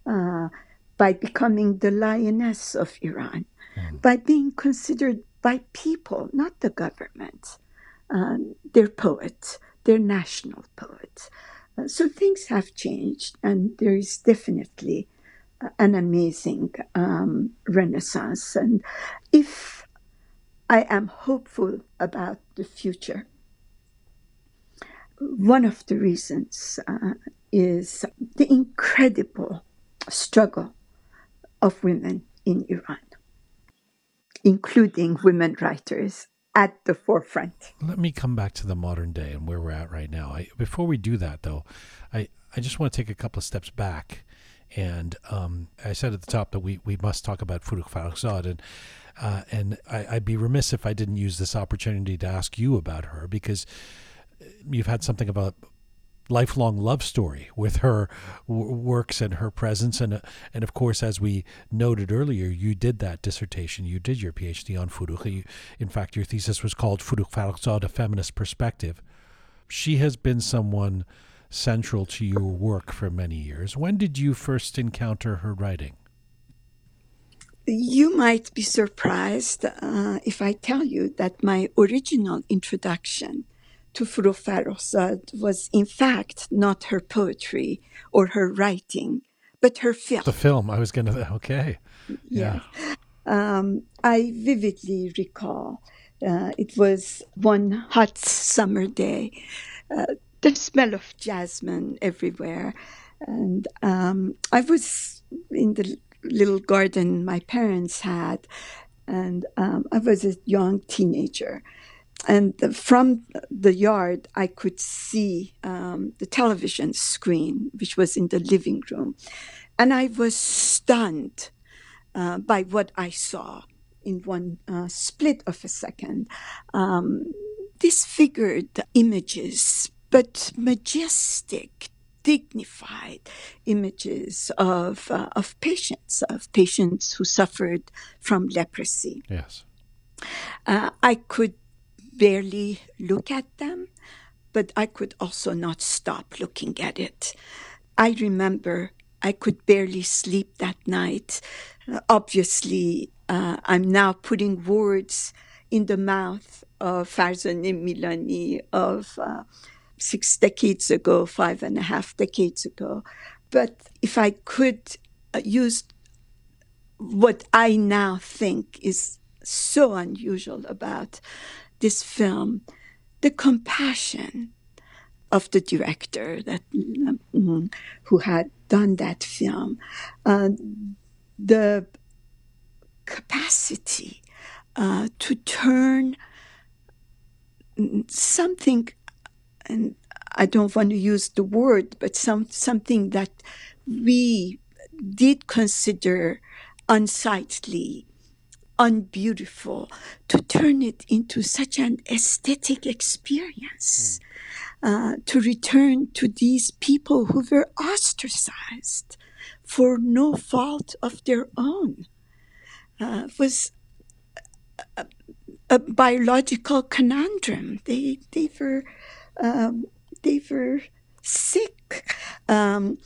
uh, by becoming the lioness of Iran, mm. by being considered by people, not the government, um, their poet, their national poet. Uh, so things have changed, and there is definitely uh, an amazing um, renaissance. And if I am hopeful about the future, one of the reasons uh, is the incredible struggle of women in Iran, including women writers at the forefront. Let me come back to the modern day and where we're at right now. I, before we do that, though, I, I just want to take a couple of steps back. And um, I said at the top that we, we must talk about Forough Farrokhzad. And, uh, and I, I'd be remiss if I didn't use this opportunity to ask you about her because you've had something of a lifelong love story with her w- works and her presence. And uh, and of course as we noted earlier you did that dissertation. You did your PhD on you, in fact your thesis was called Forough Farrokhzad a feminist perspective. She has been someone central to your work for many years. When did you first encounter her writing? You might be surprised uh, if I tell you that my original introduction to Forough Farrokhzad was in fact not her poetry or her writing, but her film. The film. I was going to. Okay. Yeah. yeah. Um, I vividly recall uh, it was one hot summer day. Uh, the smell of jasmine everywhere, and um, I was in the little garden my parents had, and um, I was a young teenager and the, from the yard, I could see um, the television screen, which was in the living room. And I was stunned uh, by what I saw in one uh, split of a second. Um, disfigured images, but majestic, dignified images of, uh, of patients, of patients who suffered from leprosy. Yes. Uh, I could barely look at them, but I could also not stop looking at it. I remember I could barely sleep that night. Obviously, uh, I'm now putting words in the mouth of Farzaneh Milani of uh, six decades ago, five and a half decades ago. But if I could uh, use what I now think is so unusual about this film, the compassion of the director that um, who had done that film. Uh, the capacity uh, to turn something, and I don't want to use the word, but some something that we did consider unsightly, unbeautiful, to turn it into such an aesthetic experience. Mm. Uh, to return to these people who were ostracized for no fault of their own uh, was a, a, biological conundrum. They they were um, they were sick um,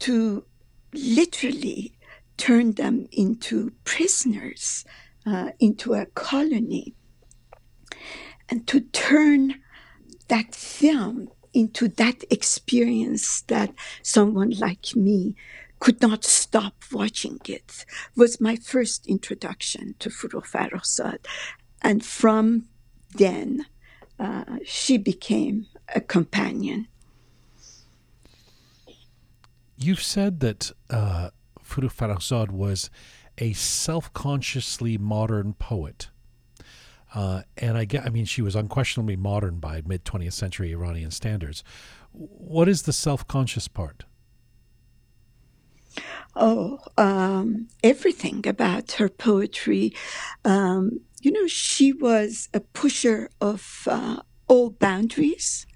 to literally turn them into prisoners, uh, into a colony, and to turn that film into that experience that someone like me could not stop watching it was my first introduction to Forough Farrokhzad. And from then, uh, she became a companion. You've said that uh, Forough Farrokhzad was a self consciously modern poet. Uh, and I get, I mean, she was unquestionably modern by mid 20th century Iranian standards. What is the self conscious part? Oh, um, everything about her poetry. Um, you know, she was a pusher of uh, all boundaries.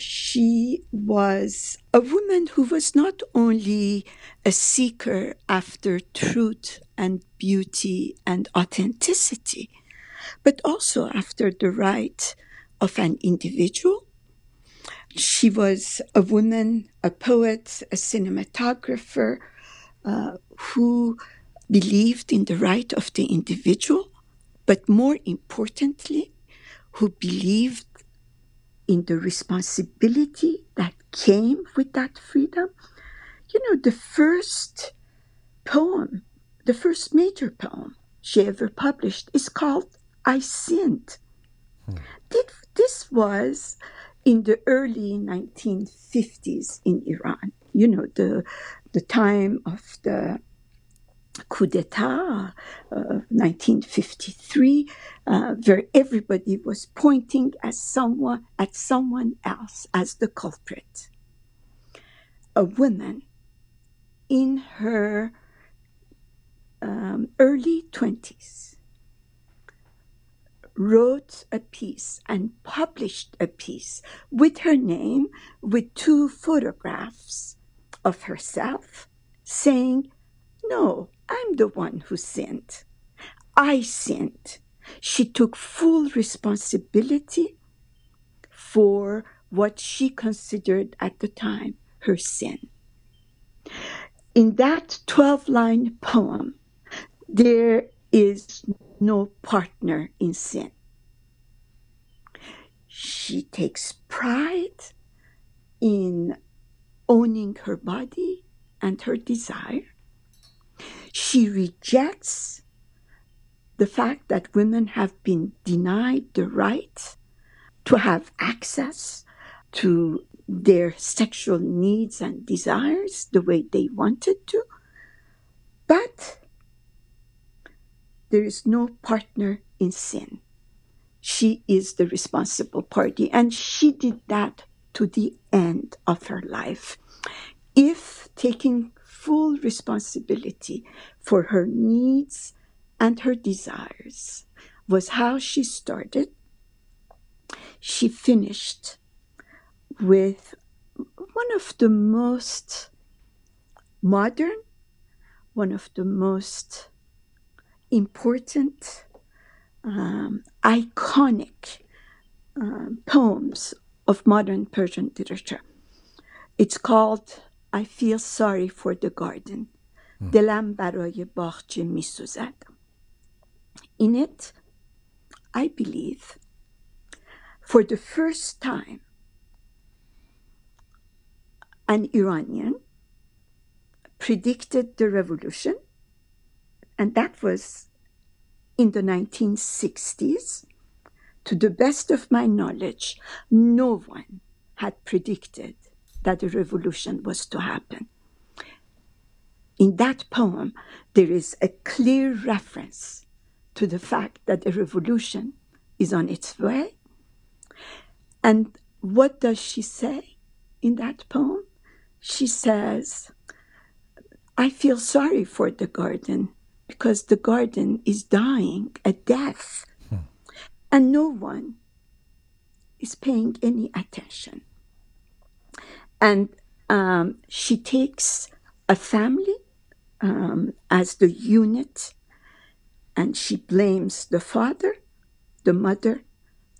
She was a woman who was not only a seeker after truth and beauty and authenticity, but also after the right of an individual. She was a woman, a poet, a cinematographer uh, who believed in the right of the individual, but more importantly, who believed in the responsibility that came with that freedom. You know, the first poem, the first major poem she ever published is called I sinned. Hmm. This was in the early 1950s in Iran. You know, the the time of the coup d'etat of 1953, uh, where everybody was pointing at someone at someone else as the culprit. A woman in her um, early 20s wrote a piece and published a piece with her name, with two photographs of herself, saying, No, I'm the one who sinned. I sinned. She took full responsibility for what she considered at the time her sin. In that 12 line poem, there is no partner in sin. She takes pride in owning her body and her desire. She rejects the fact that women have been denied the right to have access to their sexual needs and desires the way they wanted to. But there is no partner in sin. She is the responsible party, and she did that to the end of her life. If taking full responsibility for her needs and her desires was how she started, she finished with one of the most modern, one of the most important, um, iconic um, poems of modern Persian literature. It's called I Feel Sorry for the Garden. دلم برای باغچه می In it, I believe, for the first time, an Iranian predicted the revolution and that was in the 1960s. To the best of my knowledge, no one had predicted that a revolution was to happen. In that poem, there is a clear reference to the fact that a revolution is on its way. And what does she say in that poem? She says, I feel sorry for the garden because the garden is dying a death hmm. and no one is paying any attention. And um, she takes a family um, as the unit and she blames the father, the mother,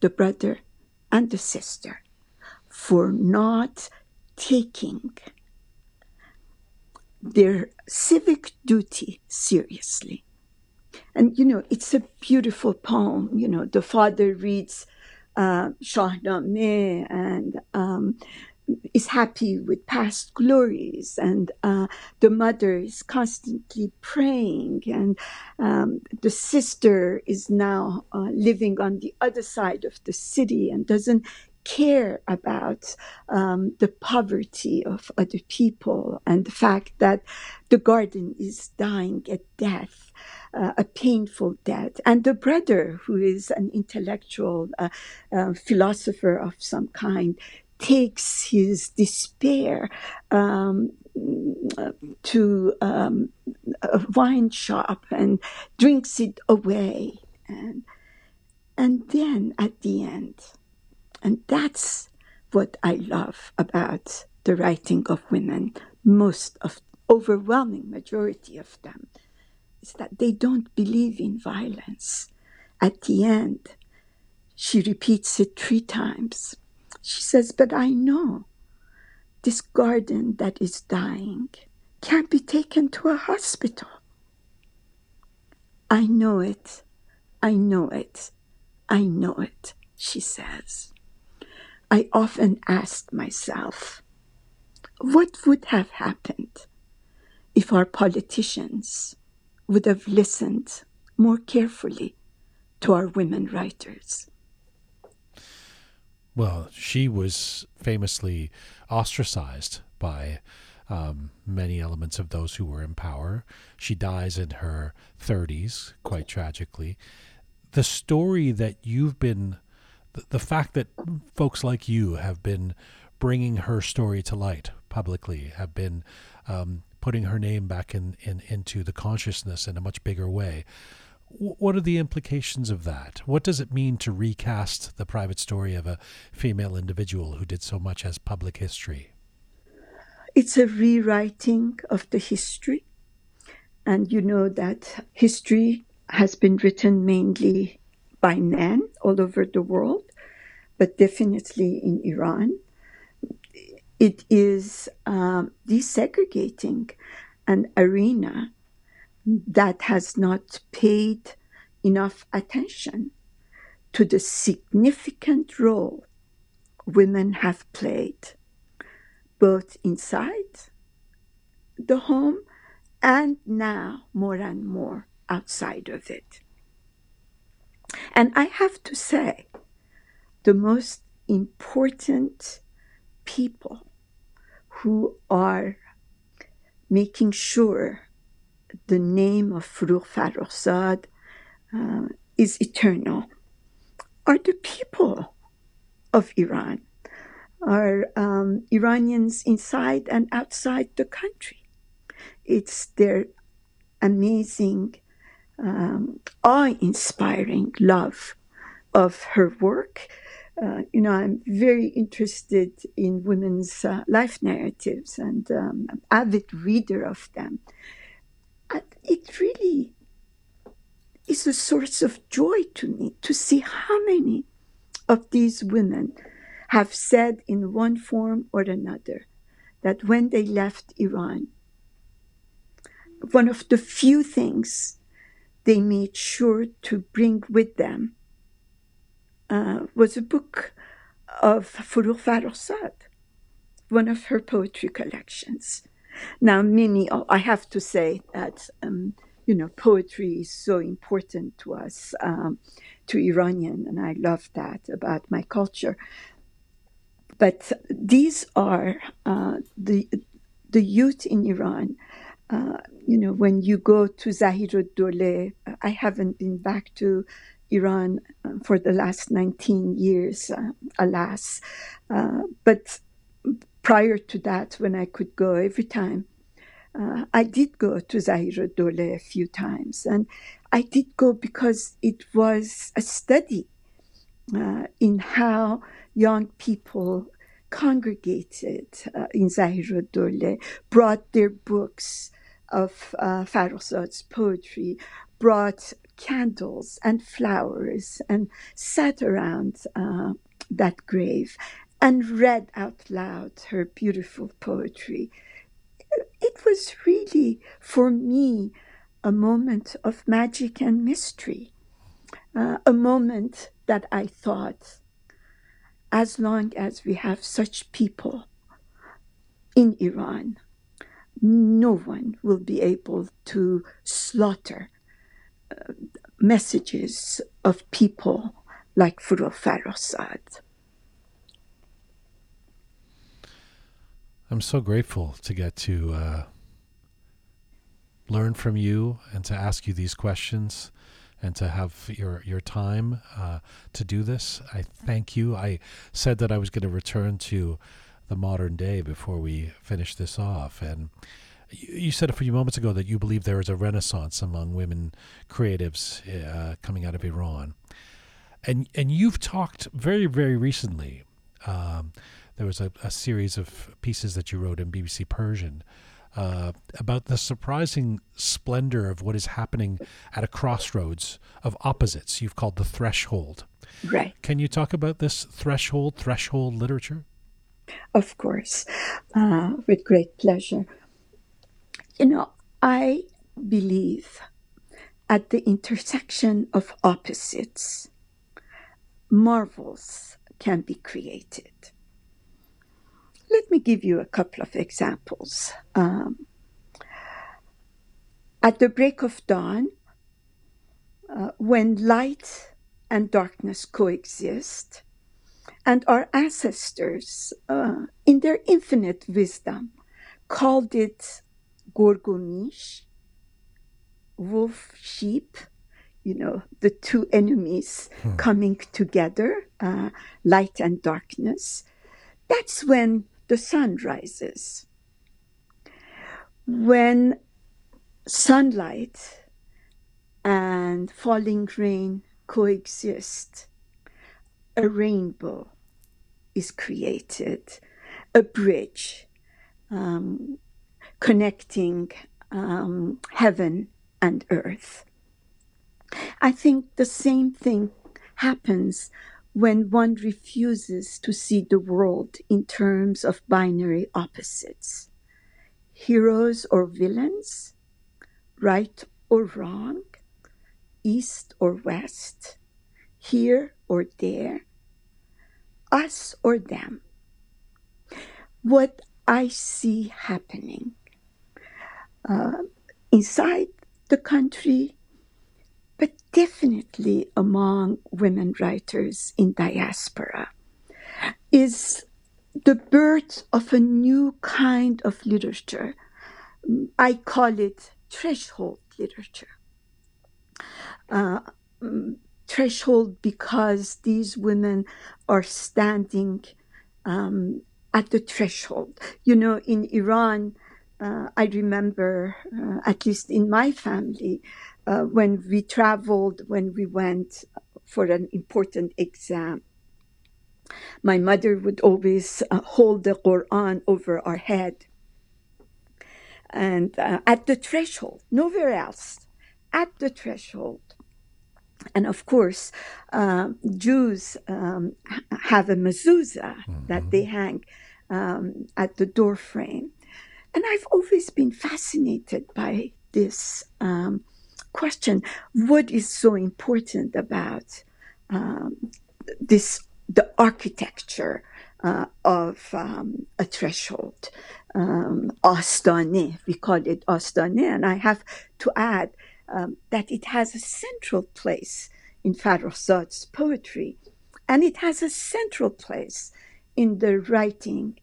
the brother, and the sister for not taking their civic duty seriously. And, you know, it's a beautiful poem. You know, the father reads uh, Shahnameh and um, is happy with past glories, and uh, the mother is constantly praying, and um, the sister is now uh, living on the other side of the city and doesn't care about um, the poverty of other people and the fact that the garden is dying a death, uh, a painful death. And the brother, who is an intellectual uh, uh, philosopher of some kind, takes his despair um, to um, a wine shop and drinks it away. And, and then at the end, and that's what I love about the writing of women, most of overwhelming majority of them, is that they don't believe in violence. At the end, she repeats it three times. She says, But I know this garden that is dying can't be taken to a hospital. I know it. I know it. I know it, she says. I often asked myself, what would have happened if our politicians would have listened more carefully to our women writers? Well, she was famously ostracized by um, many elements of those who were in power. She dies in her 30s, quite tragically. The story that you've been the, the fact that folks like you have been bringing her story to light publicly, have been um, putting her name back in, in into the consciousness in a much bigger way. What are the implications of that? What does it mean to recast the private story of a female individual who did so much as public history? It's a rewriting of the history. And you know that history has been written mainly by men all over the world, but definitely in Iran. It is um, desegregating an arena that has not paid enough attention to the significant role women have played both inside the home and now more and more outside of it. And I have to say, the most important people who are making sure the name of Forough Farrokhzad uh, is eternal are the people of Iran, are um, Iranians inside and outside the country. It's their amazing um, awe inspiring love of her work. Uh, you know, I'm very interested in women's uh, life narratives and um, avid reader of them. It really is a source of joy to me to see how many of these women have said in one form or another that when they left Iran, one of the few things they made sure to bring with them uh, was a book of Forough Farrokhzad, one of her poetry collections. Now, Mimi, oh, I have to say that, um, you know, poetry is so important to us, um, to Iranian, and I love that about my culture. but these are uh, the the youth in Iran. Uh, you know, when you go to Zahir Dole, I haven't been back to Iran uh, for the last 19 years, uh, alas. Uh, but prior to that, when I could go every time, uh, I did go to Zahir Dole a few times. And I did go because it was a study uh, in how young people congregated uh, in Zahir Dole, brought their books of uh, poetry, brought candles and flowers and sat around uh, that grave and read out loud her beautiful poetry. It was really, for me, a moment of magic and mystery, uh, a moment that I thought, as long as we have such people in Iran, no one will be able to slaughter uh, messages of people like Forough Farrokhzad. I'm so grateful to get to uh, learn from you and to ask you these questions and to have your your time uh, to do this. I thank you. I said that I was going to return to the modern day before we finish this off, and you said a few moments ago that you believe there is a renaissance among women creatives uh, coming out of Iran, and and you've talked very very recently. Um, there was a, a series of pieces that you wrote in BBC Persian uh, about the surprising splendor of what is happening at a crossroads of opposites. You've called the threshold. Right. Can you talk about this threshold, threshold literature? Of course, uh, with great pleasure. You know, I believe at the intersection of opposites, marvels can be created. Let me give you a couple of examples. Um, at the break of dawn, uh, when light and darkness coexist, and our ancestors, uh, in their infinite wisdom, called it Gorgomish, wolf, sheep, you know, the two enemies hmm. coming together, uh, light and darkness. That's when the sun rises. When sunlight and falling rain coexist, a rainbow is created, a bridge um, connecting um, heaven and earth. I think the same thing happens when one refuses to see the world in terms of binary opposites heroes or villains, right or wrong, east or west, here or there, us or them. What I see happening uh, inside the country but definitely among women writers in diaspora, is the birth of a new kind of literature. I call it threshold literature. Uh, threshold because these women are standing um, at the threshold. You know, in Iran, uh, I remember, uh, at least in my family, uh, when we traveled, when we went for an important exam, my mother would always uh, hold the Quran over our head. And uh, at the threshold, nowhere else, at the threshold. And of course, uh, Jews um, have a mezuzah mm-hmm. that they hang um, at the door frame. And I've always been fascinated by this um, question what is so important about um, this the architecture uh, of um, a threshold? Um, we call it astane and i have to add um, that it has a central place in Farrokhzad's poetry and it has a central place in the writing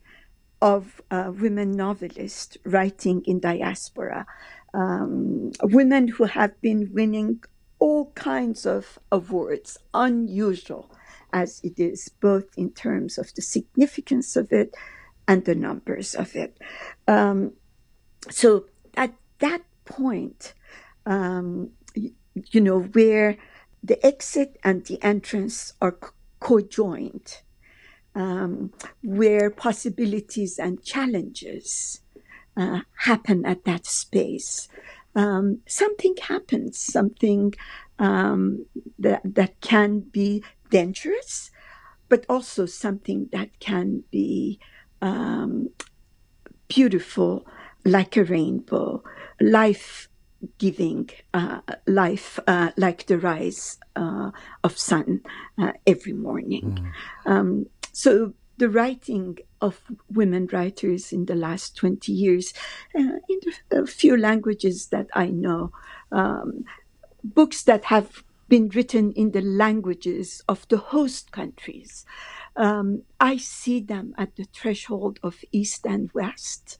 of uh, women novelists writing in diaspora, um, women who have been winning all kinds of awards, unusual as it is, both in terms of the significance of it and the numbers of it. Um, so at that point, um, you, you, know, where the exit and the entrance are co-joined, um, where possibilities and challenges uh, happen at that space. Um, something happens, something um, that that can be dangerous, but also something that can be um, beautiful, like a rainbow, life giving uh, life uh, like the rise uh, of sun uh, every morning. Mm. Um, so the writing of women writers in the last 20 years uh, in the few languages that I know, um, books that have been written in the languages of the host countries. Um, I see them at the threshold of East and West.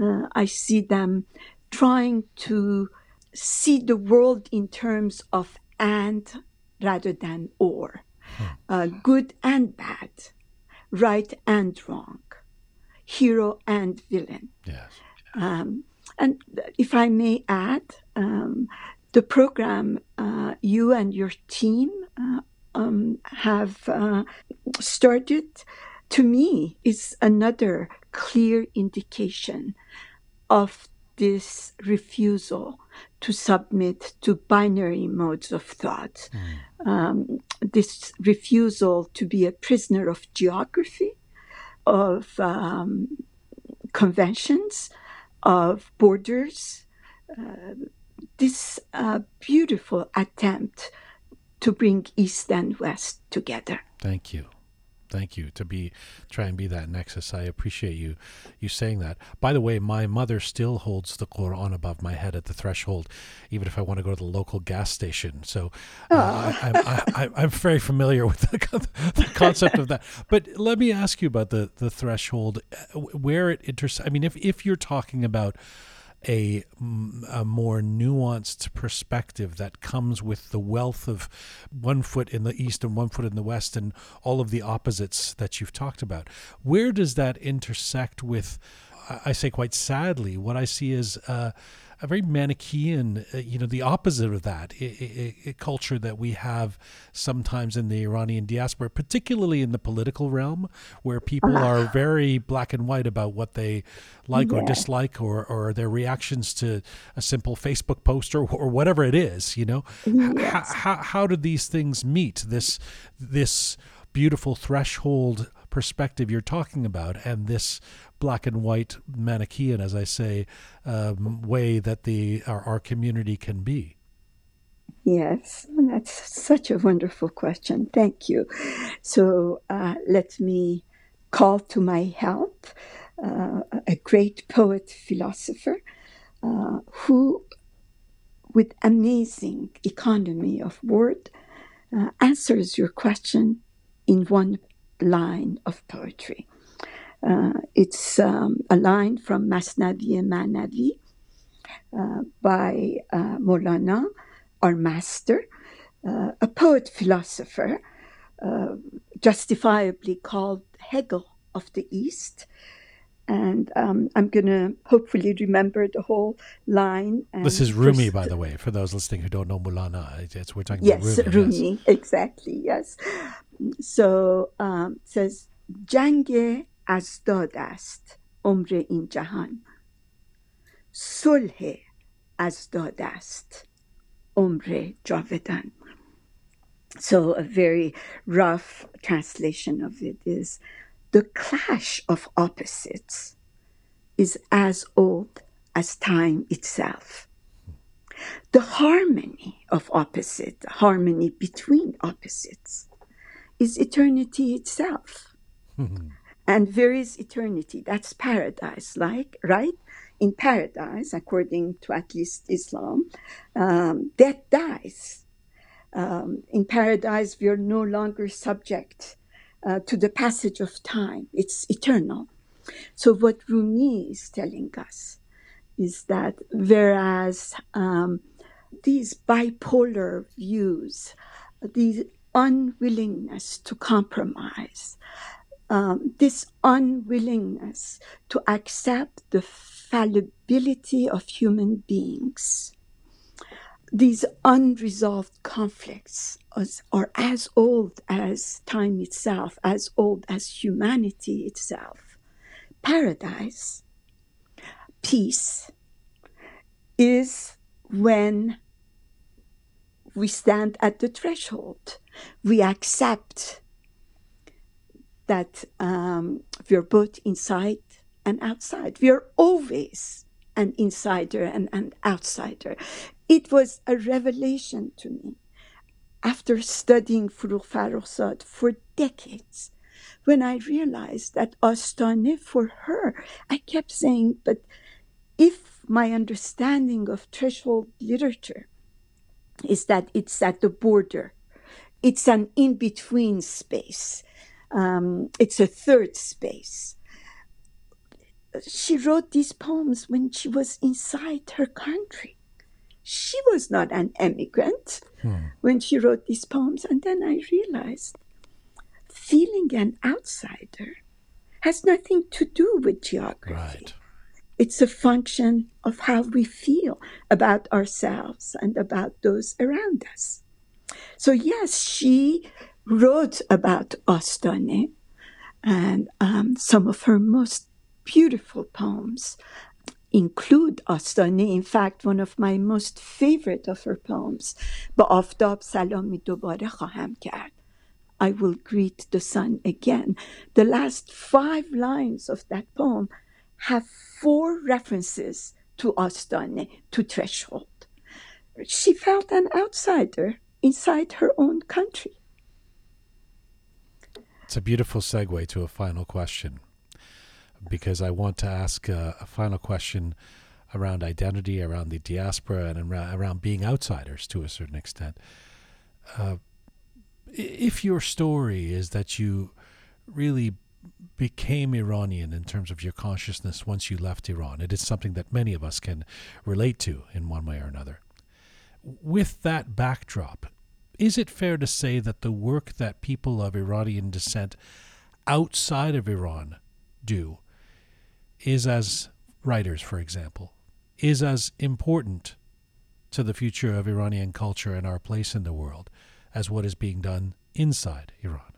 Uh, I see them trying to see the world in terms of and rather than or, hmm. uh, good and bad, right and wrong, hero and villain. Yes. Um, and if I may add, um, the program uh, you and your team uh, um, have uh, started, to me, is another clear indication of this refusal to submit to binary modes of thought, mm. um, this refusal to be a prisoner of geography, of um, conventions, of borders. Uh, this uh, beautiful attempt to bring East and West together. Thank you. Thank you to be try and be that nexus. I appreciate you you saying that. By the way, my mother still holds the Quran above my head at the threshold, even if I want to go to the local gas station. So uh, I, am very familiar with the, the, concept of that. But let me ask you about the the threshold, uh, where it intersects. I mean, if if you're talking about a, a more nuanced perspective that comes with the wealth of one foot in the east and one foot in the west and all of the opposites that you've talked about. Where does that intersect with, I say quite sadly, what I see is uh, a very Manichaean, uh, you know, the opposite of that, a, a, a, culture that we have sometimes in the Iranian diaspora, particularly in the political realm, where people uh-huh. are very black and white about what they like yeah. or dislike or, or their reactions to a simple Facebook post or, or whatever it is, you know. Yes. how, how do these things meet this, this beautiful threshold perspective you're talking about and this black and white Manichaean, as I say, um, way that the our, our community can be? Yes, that's such a wonderful question. Thank you. So uh, let me call to my help uh, a great poet philosopher uh, who, with amazing economy of word, uh, answers your question in one line of poetry. Uh, it's um, a line from Masnavi Manavi uh, by uh, Molana, our master, a poet philosopher, justifiably called Hegel of the East and um, I'm going to hopefully remember the whole line. this is Rumi, by the way, for those listening who don't know Mulana. It's, we're talking yes, about Rumi. Rumi yes. exactly. Yes. So um, says Jange از داد است عمر این جهان صلح از داد است عمر جاودان So a very rough translation of it is the clash of opposites is as old as time itself. The harmony of opposite, harmony between opposites, is eternity itself. and there is eternity. That's paradise, like, right? In paradise, according to at least Islam, um, death dies. Um, in paradise, we are no longer subject uh, to the passage of time. It's eternal. So, what Rumi is telling us is that whereas um, these bipolar views, the unwillingness to compromise, um, this unwillingness to accept the fallibility of human beings, these unresolved conflicts are as old as time itself, as old as humanity itself. Paradise, peace, is when we stand at the threshold. We accept that um, we're both inside and outside. We're always an insider and an outsider. It was a revelation to me after studying Forough Farrokhzad for decades. When I realized that Astane for her, I kept saying, but if my understanding of threshold literature is that it's at the border, it's an in between space, um, it's a third space. She wrote these poems when she was inside her country. She was not an immigrant hmm. when she wrote these poems. And then I realized feeling an outsider has nothing to do with geography. Right. It's a function of how we feel about ourselves and about those around us. So, yes, she wrote about Astane, and um, some of her most beautiful poems include Astane. In fact, one of my most favorite of her poems, با آفتاب سلامی دوباره خواهم کرد. I will greet the sun again. The last five lines of that poem have four references to Astane, to threshold. She felt an outsider inside her own country. It's a beautiful segue to a final question because I want to ask a, a final question around identity, around the diaspora, and around, around being outsiders to a certain extent. Uh, if your story is that you really became Iranian in terms of your consciousness once you left Iran, it is something that many of us can relate to in one way or another. With that backdrop, is it fair to say that the work that people of Iranian descent outside of Iran do is as writers, for example, is as important to the future of Iranian culture and our place in the world as what is being done inside Iran?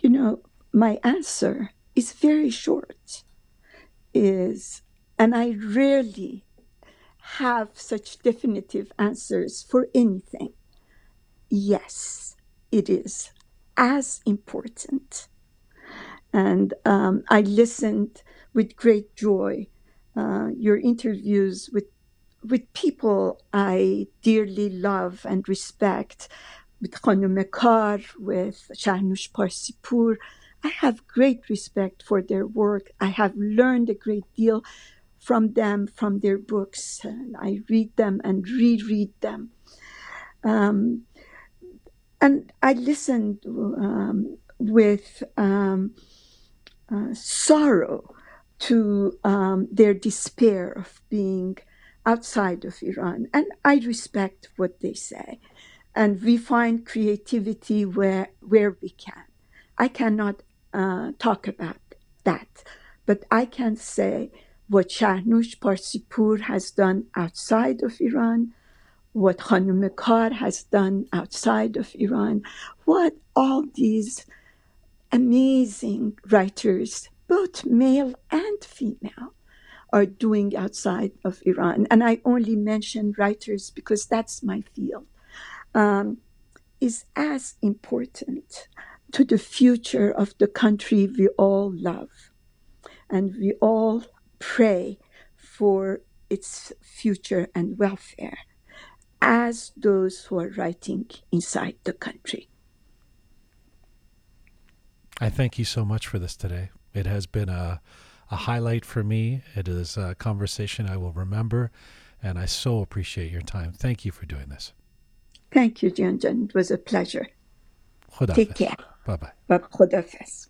You know, my answer is very short. Is and I rarely have such definitive answers for anything. Yes, it is as important. And um, I listened with great joy uh, your interviews with with people I dearly love and respect, with Khanum Kar, with Shahrnush Parsipur. I have great respect for their work. I have learned a great deal from them, from their books. And I read them and reread them. Um, and I listened um, with um, uh, sorrow to um, their despair of being outside of Iran. And I respect what they say. And we find creativity where, where we can. I cannot uh, talk about that, but I can say what Shahrnush Parsipur has done outside of Iran, what Khanum Kar has done outside of Iran, what all these amazing writers, both male and female, are doing outside of Iran. And I only mention writers because that's my field, um, is as important to the future of the country we all love. And we all pray for its future and welfare as those who are writing inside the country. I thank you so much for this today. It has been a, a highlight for me. It is a conversation I will remember, and I so appreciate your time. Thank you for doing this. Thank you, Junjun. It was a pleasure. Take care. Bye bye. Bye.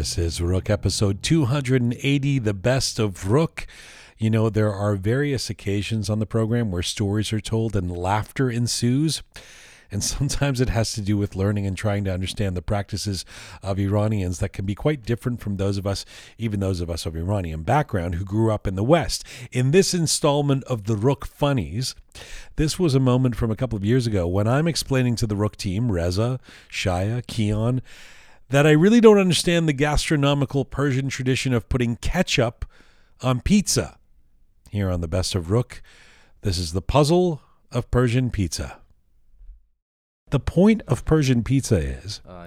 This is Roqe episode 280, the best of Roqe. You know, there are various occasions on the program where stories are told and laughter ensues. And sometimes it has to do with learning and trying to understand the practices of Iranians that can be quite different from those of us, even those of us of Iranian background who grew up in the West. In this installment of the Roqe Funnies, this was a moment from a couple of years ago when I'm explaining to the Roqe team, Reza, Shaya, Keon, that I really don't understand the gastronomical Persian tradition of putting ketchup on pizza. Here on the Best of Roqe, this is the puzzle of Persian pizza. The point of Persian pizza is uh, I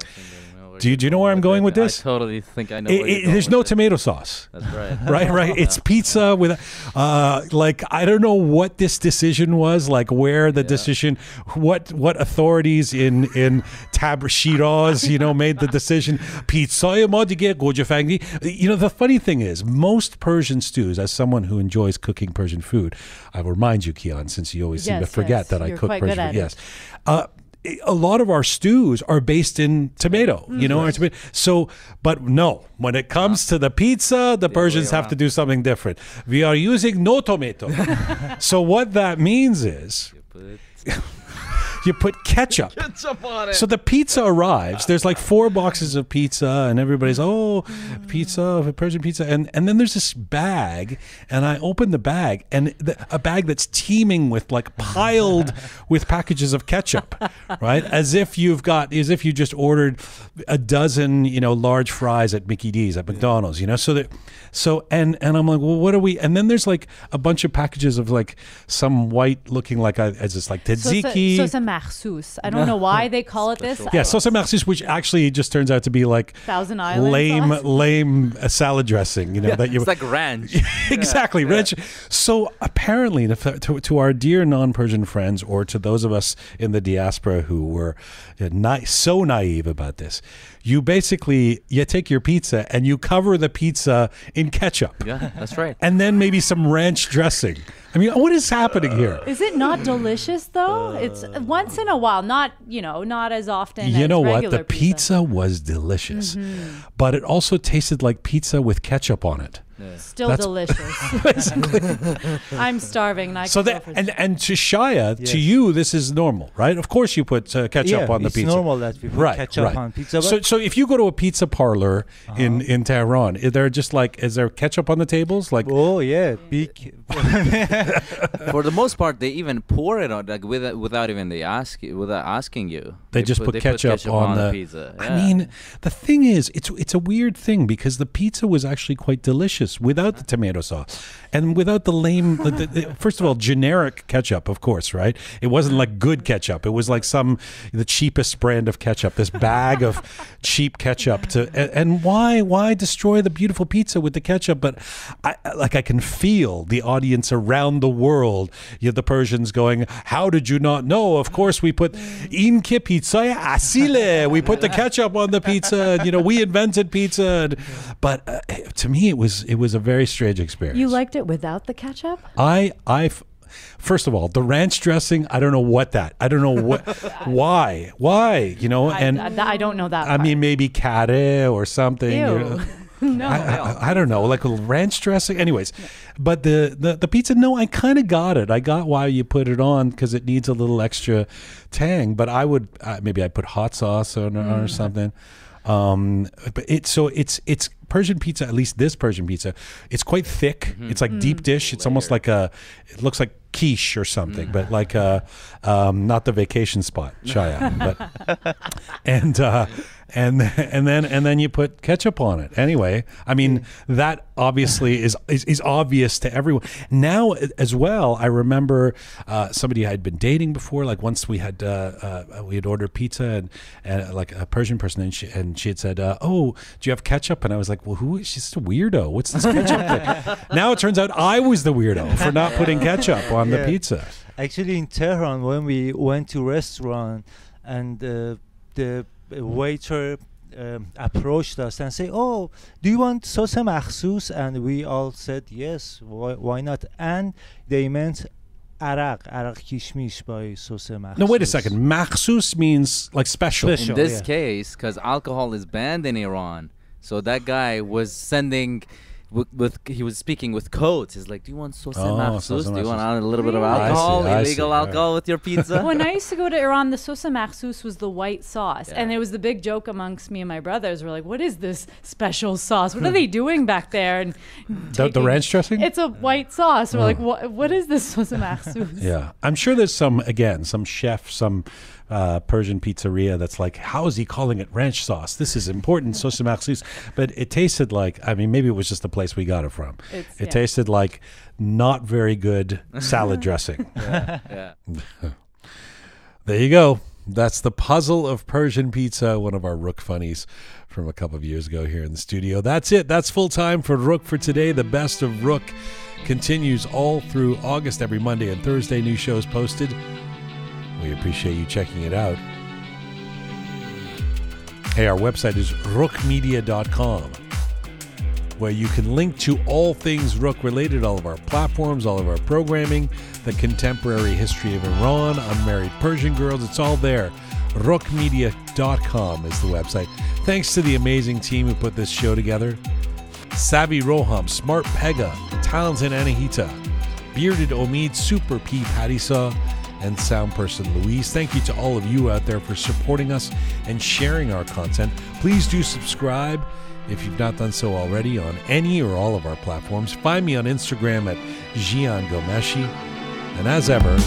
know. Do you, do you know where I'm going with, with this? I totally think I know. It, it, there's no it. tomato sauce. That's right. right, right. It's pizza with, uh, like I don't know what this decision was, like where the yeah. decision, what what authorities in in Tab Shiraz, you know, made the decision. Pizza You know, the funny thing is, most Persian stews, as someone who enjoys cooking Persian food, I will remind you, Kian, since you always yes, seem to forget yes. that You're I cook Persian. food Yes. Uh, a lot of our stews are based in tomato, mm-hmm. you know. or tomato- So, but no, when it comes ah. to the pizza, the Persians have to do something different. We are using no tomato. so what that means is you put ketchup. ketchup on it. So the pizza arrives. There's like four boxes of pizza, and everybody's oh, pizza, Persian pizza, and and then there's this bag, and I open the bag, and the, a bag that's teeming with like piled with packages of ketchup, right? As if you've got, as if you just ordered a dozen, you know, large fries at Mickey D's at McDonald's, you know. So that, so and and I'm like, well, what are we? And then there's like a bunch of packages of like some white looking like a, as it's like So it's, tzatziki. a, so it's a mahsus. I don't know why they call it this. Yeah, salsa marxis, which actually just turns out to be like Thousand Island lame, sauce? lame uh, salad dressing. You know that you it's like ranch. exactly ranch. So apparently, to, to, to our dear non-Persian friends, or to those of us in the diaspora who were uh, na- so naive about this, you basically you take your pizza and you cover the pizza in ketchup, yeah, that's right. and then maybe some ranch dressing. I mean, what is happening here? Is it not delicious though? it's once in a while, not you know, not as often. You as know what? The pizza was delicious, mm-hmm. but it also tasted like pizza with ketchup on it. Still That's- delicious. I'm starving. And I So that and and to Shaya, to you, this is normal, right? Of course, you put uh, ketchup yeah, on the pizza. it's normal that we put right, ketchup right. on pizza. So, so if you go to a pizza parlor in in Tehran, is there just like is there ketchup on the tables? Like, oh yeah, big. For the most part, they even pour it on like without without even they ask without asking you. They just put, they ketchup, on, the pizza. I mean, the thing is, it's it's a weird thing because the pizza was actually quite delicious without the tomato sauce and without the lame. the, the, first of all, generic ketchup, of course, right? It wasn't like good ketchup. It was like some the cheapest brand of ketchup. This bag of cheap ketchup. To and, and why why destroy the beautiful pizza with the ketchup? But I like I can feel the audience around the world. You know, the Persians going, "How did you not know? Of course, we put in ke pizza asile. We put the ketchup on the pizza. You know, we invented pizza." But uh, to me, it was it was a very strange experience. You liked it without the ketchup? I I first of all the ranch dressing. I don't know what that. I don't know what why why you know and. I, I, I don't know that. I mean, maybe kare or something. you Ew. know. no. I, I, I don't know, like a ranch dressing. Anyways, but the, the, the pizza, no, I kind of got it. I got why you put it on because it needs a little extra tang. But I would uh, maybe I put hot sauce on it or something. Um, but it so it's it's Persian pizza. At least this Persian pizza, it's quite thick. It's like deep dish. It's almost like a. It looks like quiche or something, but like a um, not the vacation spot, Chaya, but and uh, and and then and then you put ketchup on it. Anyway, I mean that obviously is, is is obvious to everyone now as well. I remember uh, somebody I had been dating before. Like once we had uh, uh, we had ordered pizza and, and like a Persian person, and she and she had said, uh, "Oh, do you have ketchup?" And I was like, "Well, who? is She's just a weirdo. What's this ketchup thing?" now it turns out I was the weirdo for not putting ketchup on the pizza. Actually, in Tehran, when we went to restaurant and uh, the waiter um, approached us and say, "Oh, do you want sauce makhsus?" And we all said, "Yes. Why, why not?" And they meant arak, arak kishmish by sauce makhsus. No, wait a second. Makhsus means like special. Special. In this yeah. case, because alcohol is banned in Iran, so that guy was sending. With, with he was speaking with codes. He's like, "Do you want sauce Oh, makhsus? sauce Do you want a little bit of Really? I see, alcohol, I see. illegal All right. alcohol with your pizza?" when I used to go to Iran, the sosa makhsus was the white sauce, and it was the big joke amongst me and my brothers. We're like, "What is this special sauce? What are they doing back there?" And The, the ranch dressing? It's a white sauce. We're oh. like, "What? What is this sosa makhsus?" Yeah, I'm sure there's some again, some chef, some uh, Persian pizzeria that's like, how is he calling it ranch sauce? This is important, sauce makhsus. But it tasted like, I mean, maybe it was just the place we got it from. It's- it yeah. tasted like not very good salad dressing. yeah. There you go. That's the puzzle of Persian pizza, one of our Roqe funnies from a couple of years ago here in the studio. That's it. That's full time for Roqe for today. The best of Roqe continues all through August, every Monday and Thursday. New shows posted. We appreciate you checking it out. Hey, our website is roqemedia.com, where you can link to all things Roqe related, all of our platforms, all of our programming, the contemporary history of Iran, unmarried Persian girls. It's all there. Roqemedia.com is the website. Thanks to the amazing team who put this show together. Savvy Roham, Smart Pega, Talented Anahita, Bearded Omid, Super Pete Hadisa, and sound person Louise. Thank you to all of you out there for supporting us and sharing our content. Please do subscribe if you've not done so already on any or all of our platforms. Find me on Instagram at Jian Ghomeshi. And as ever,